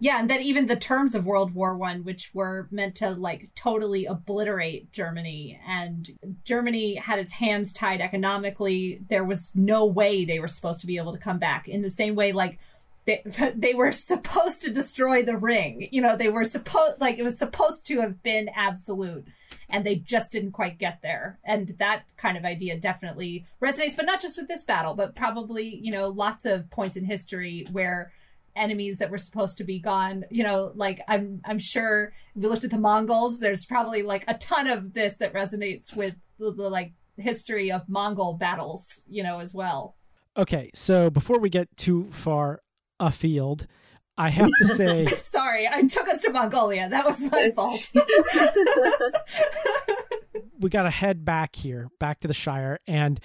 Yeah, and that even the terms of World War One, which were meant to like totally obliterate Germany, and Germany had its hands tied economically. There was no way they were supposed to be able to come back. In the same way, like they, they were supposed to destroy the ring. You know, they were supposed like it was supposed to have been absolute, and they just didn't quite get there. And that kind of idea definitely resonates, but not just with this battle, but probably you know lots of points in history where enemies that were supposed to be gone. You know, like I'm I'm sure if we looked at the Mongols, there's probably like a ton of this that resonates with the, the like history of Mongol battles, you know, as well. Okay, so before we get too far afield, I have to say sorry, I took us to Mongolia. That was my fault. we got to head back here, back to the Shire and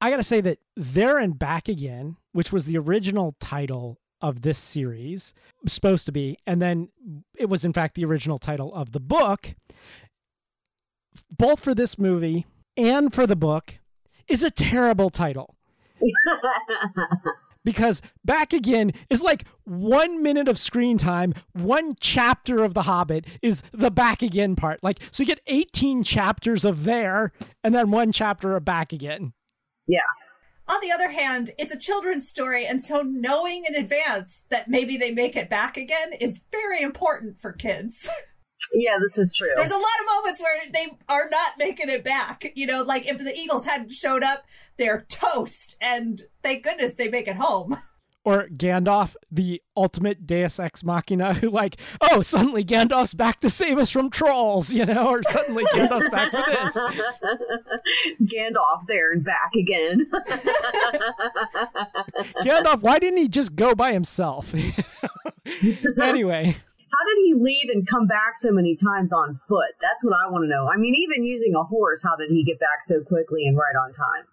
I got to say that There and Back Again, which was the original title of this series, supposed to be, and then it was in fact the original title of the book, both for this movie and for the book, is a terrible title. Because Back Again is like one minute of screen time, one chapter of The Hobbit is the Back Again part. Like, so you get 18 chapters of there and then one chapter of Back Again. Yeah. On the other hand, it's a children's story, and so knowing in advance that maybe they make it back again is very important for kids. Yeah, this is true. There's a lot of moments where they are not making it back. You know, like if the Eagles hadn't showed up, they're toast, and thank goodness they make it home. or Gandalf, the ultimate Deus Ex Machina, who like, oh, suddenly Gandalf's back to save us from trolls, you know, or suddenly Gandalf's back for this. Gandalf there and back again. Gandalf, why didn't he just go by himself? anyway. How did he leave and come back so many times on foot? That's what I want to know. I mean, even using a horse, how did he get back so quickly and right on time?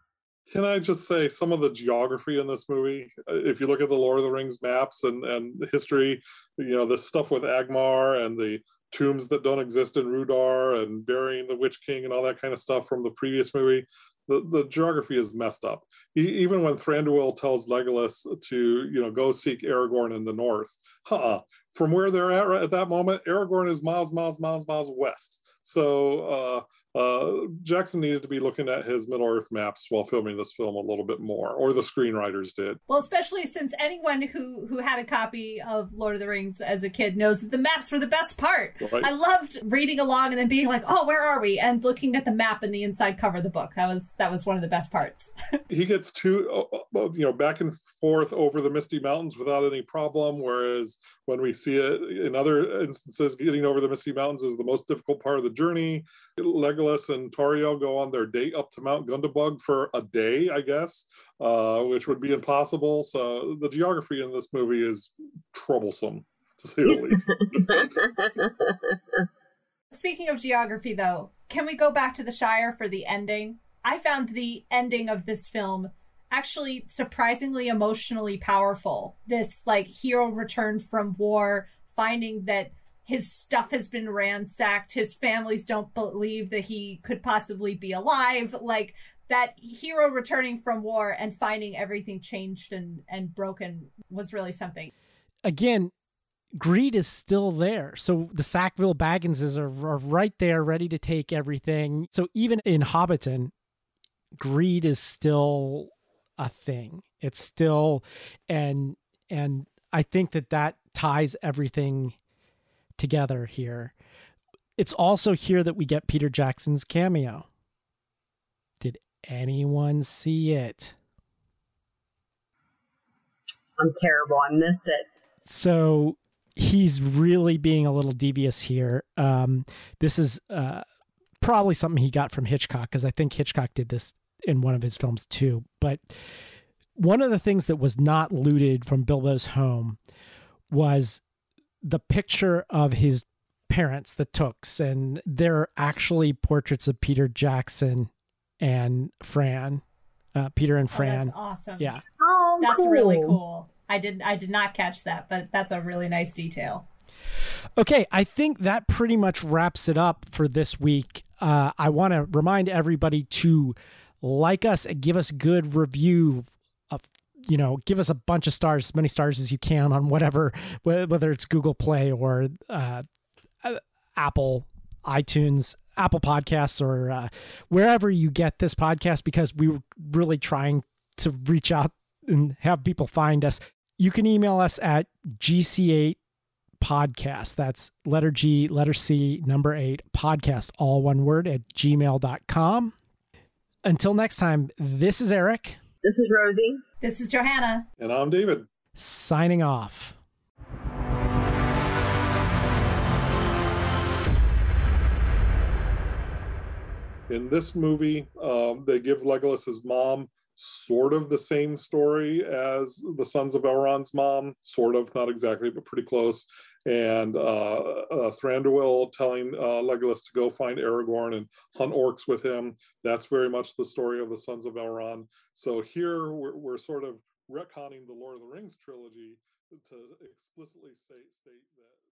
Can I just say some of the geography in this movie? uh, If you look at the Lord of the Rings maps and, and history, you know, this stuff with Angmar and the tombs that don't exist in Rhudaur and burying the Witch King and all that kind of stuff from the previous movie, the, the geography is messed up. E- even when Thranduil tells Legolas to, you know, go seek Aragorn in the north, huh? From where they're at right at that moment, Aragorn is miles, miles, miles, miles west. So uh, uh, Jackson needed to be looking at his Middle Earth maps while filming this film a little bit more, or the screenwriters did. Well, especially since anyone who who had a copy of Lord of the Rings as a kid knows that the maps were the best part. Right. I loved reading along and then being like, "Oh, where are we?" and looking at the map and the inside cover of the book. That was that was one of the best parts. He gets to, uh, uh, you know, back and forth over the Misty Mountains without any problem. Whereas when we see it in other instances, getting over the Misty Mountains is the most difficult part of the journey. Legolas and Tauriel go on their date up to Mount Gundabad for a day, I guess, uh, which would be impossible. So the geography in this movie is troublesome, to say the least. Speaking of geography, though, can we go back to the Shire for the ending? I found the ending of this film actually surprisingly emotionally powerful. This, like, hero returned from war, finding that his stuff has been ransacked, his families don't believe that he could possibly be alive. Like, that hero returning from war and finding everything changed and, and broken was really something. Again, greed is still there. So the Sackville Bagginses are, are right there, ready to take everything. So even in Hobbiton, greed is still a thing. It's still, and and I think that that ties everything together here. It's also here that we get Peter Jackson's cameo. Did anyone see it? I'm terrible. I missed it. so he's really being a little devious here. Um, this is uh, probably something he got from Hitchcock because I think Hitchcock did this in one of his films too. But one of the things that was not looted from Bilbo's home was the picture of his parents, the Tooks, and they're actually portraits of Peter Jackson and Fran, uh, Peter and Oh, Fran. that's awesome. yeah. Oh, That's cool. really cool. I did I did not catch that, but that's a really nice detail. Okay, I think that pretty much wraps it up for this week. Uh, I want to remind everybody to like us and give us good review. Of, you know, give us a bunch of stars, as many stars as you can on whatever, whether it's Google Play or uh, Apple, iTunes, Apple Podcasts, or uh, wherever you get this podcast, because we were really trying to reach out and have people find us. You can email us at gc8 podcast. That's letter G, letter C, number eight, podcast, all one word at gmail.com. Until next time, this is Eric This is Rosie. This is Johanna. and I'm David. signing off. In this movie, um, they give Legolas's mom sort of the same story as the Sons of Elrond's mom, sort of, not exactly, but pretty close. And uh, uh, Thranduil telling uh, Legolas to go find Aragorn and hunt orcs with him. That's very much the story of the Sons of Elrond. So here we're, we're sort of retconning the Lord of the Rings trilogy to explicitly say, state that.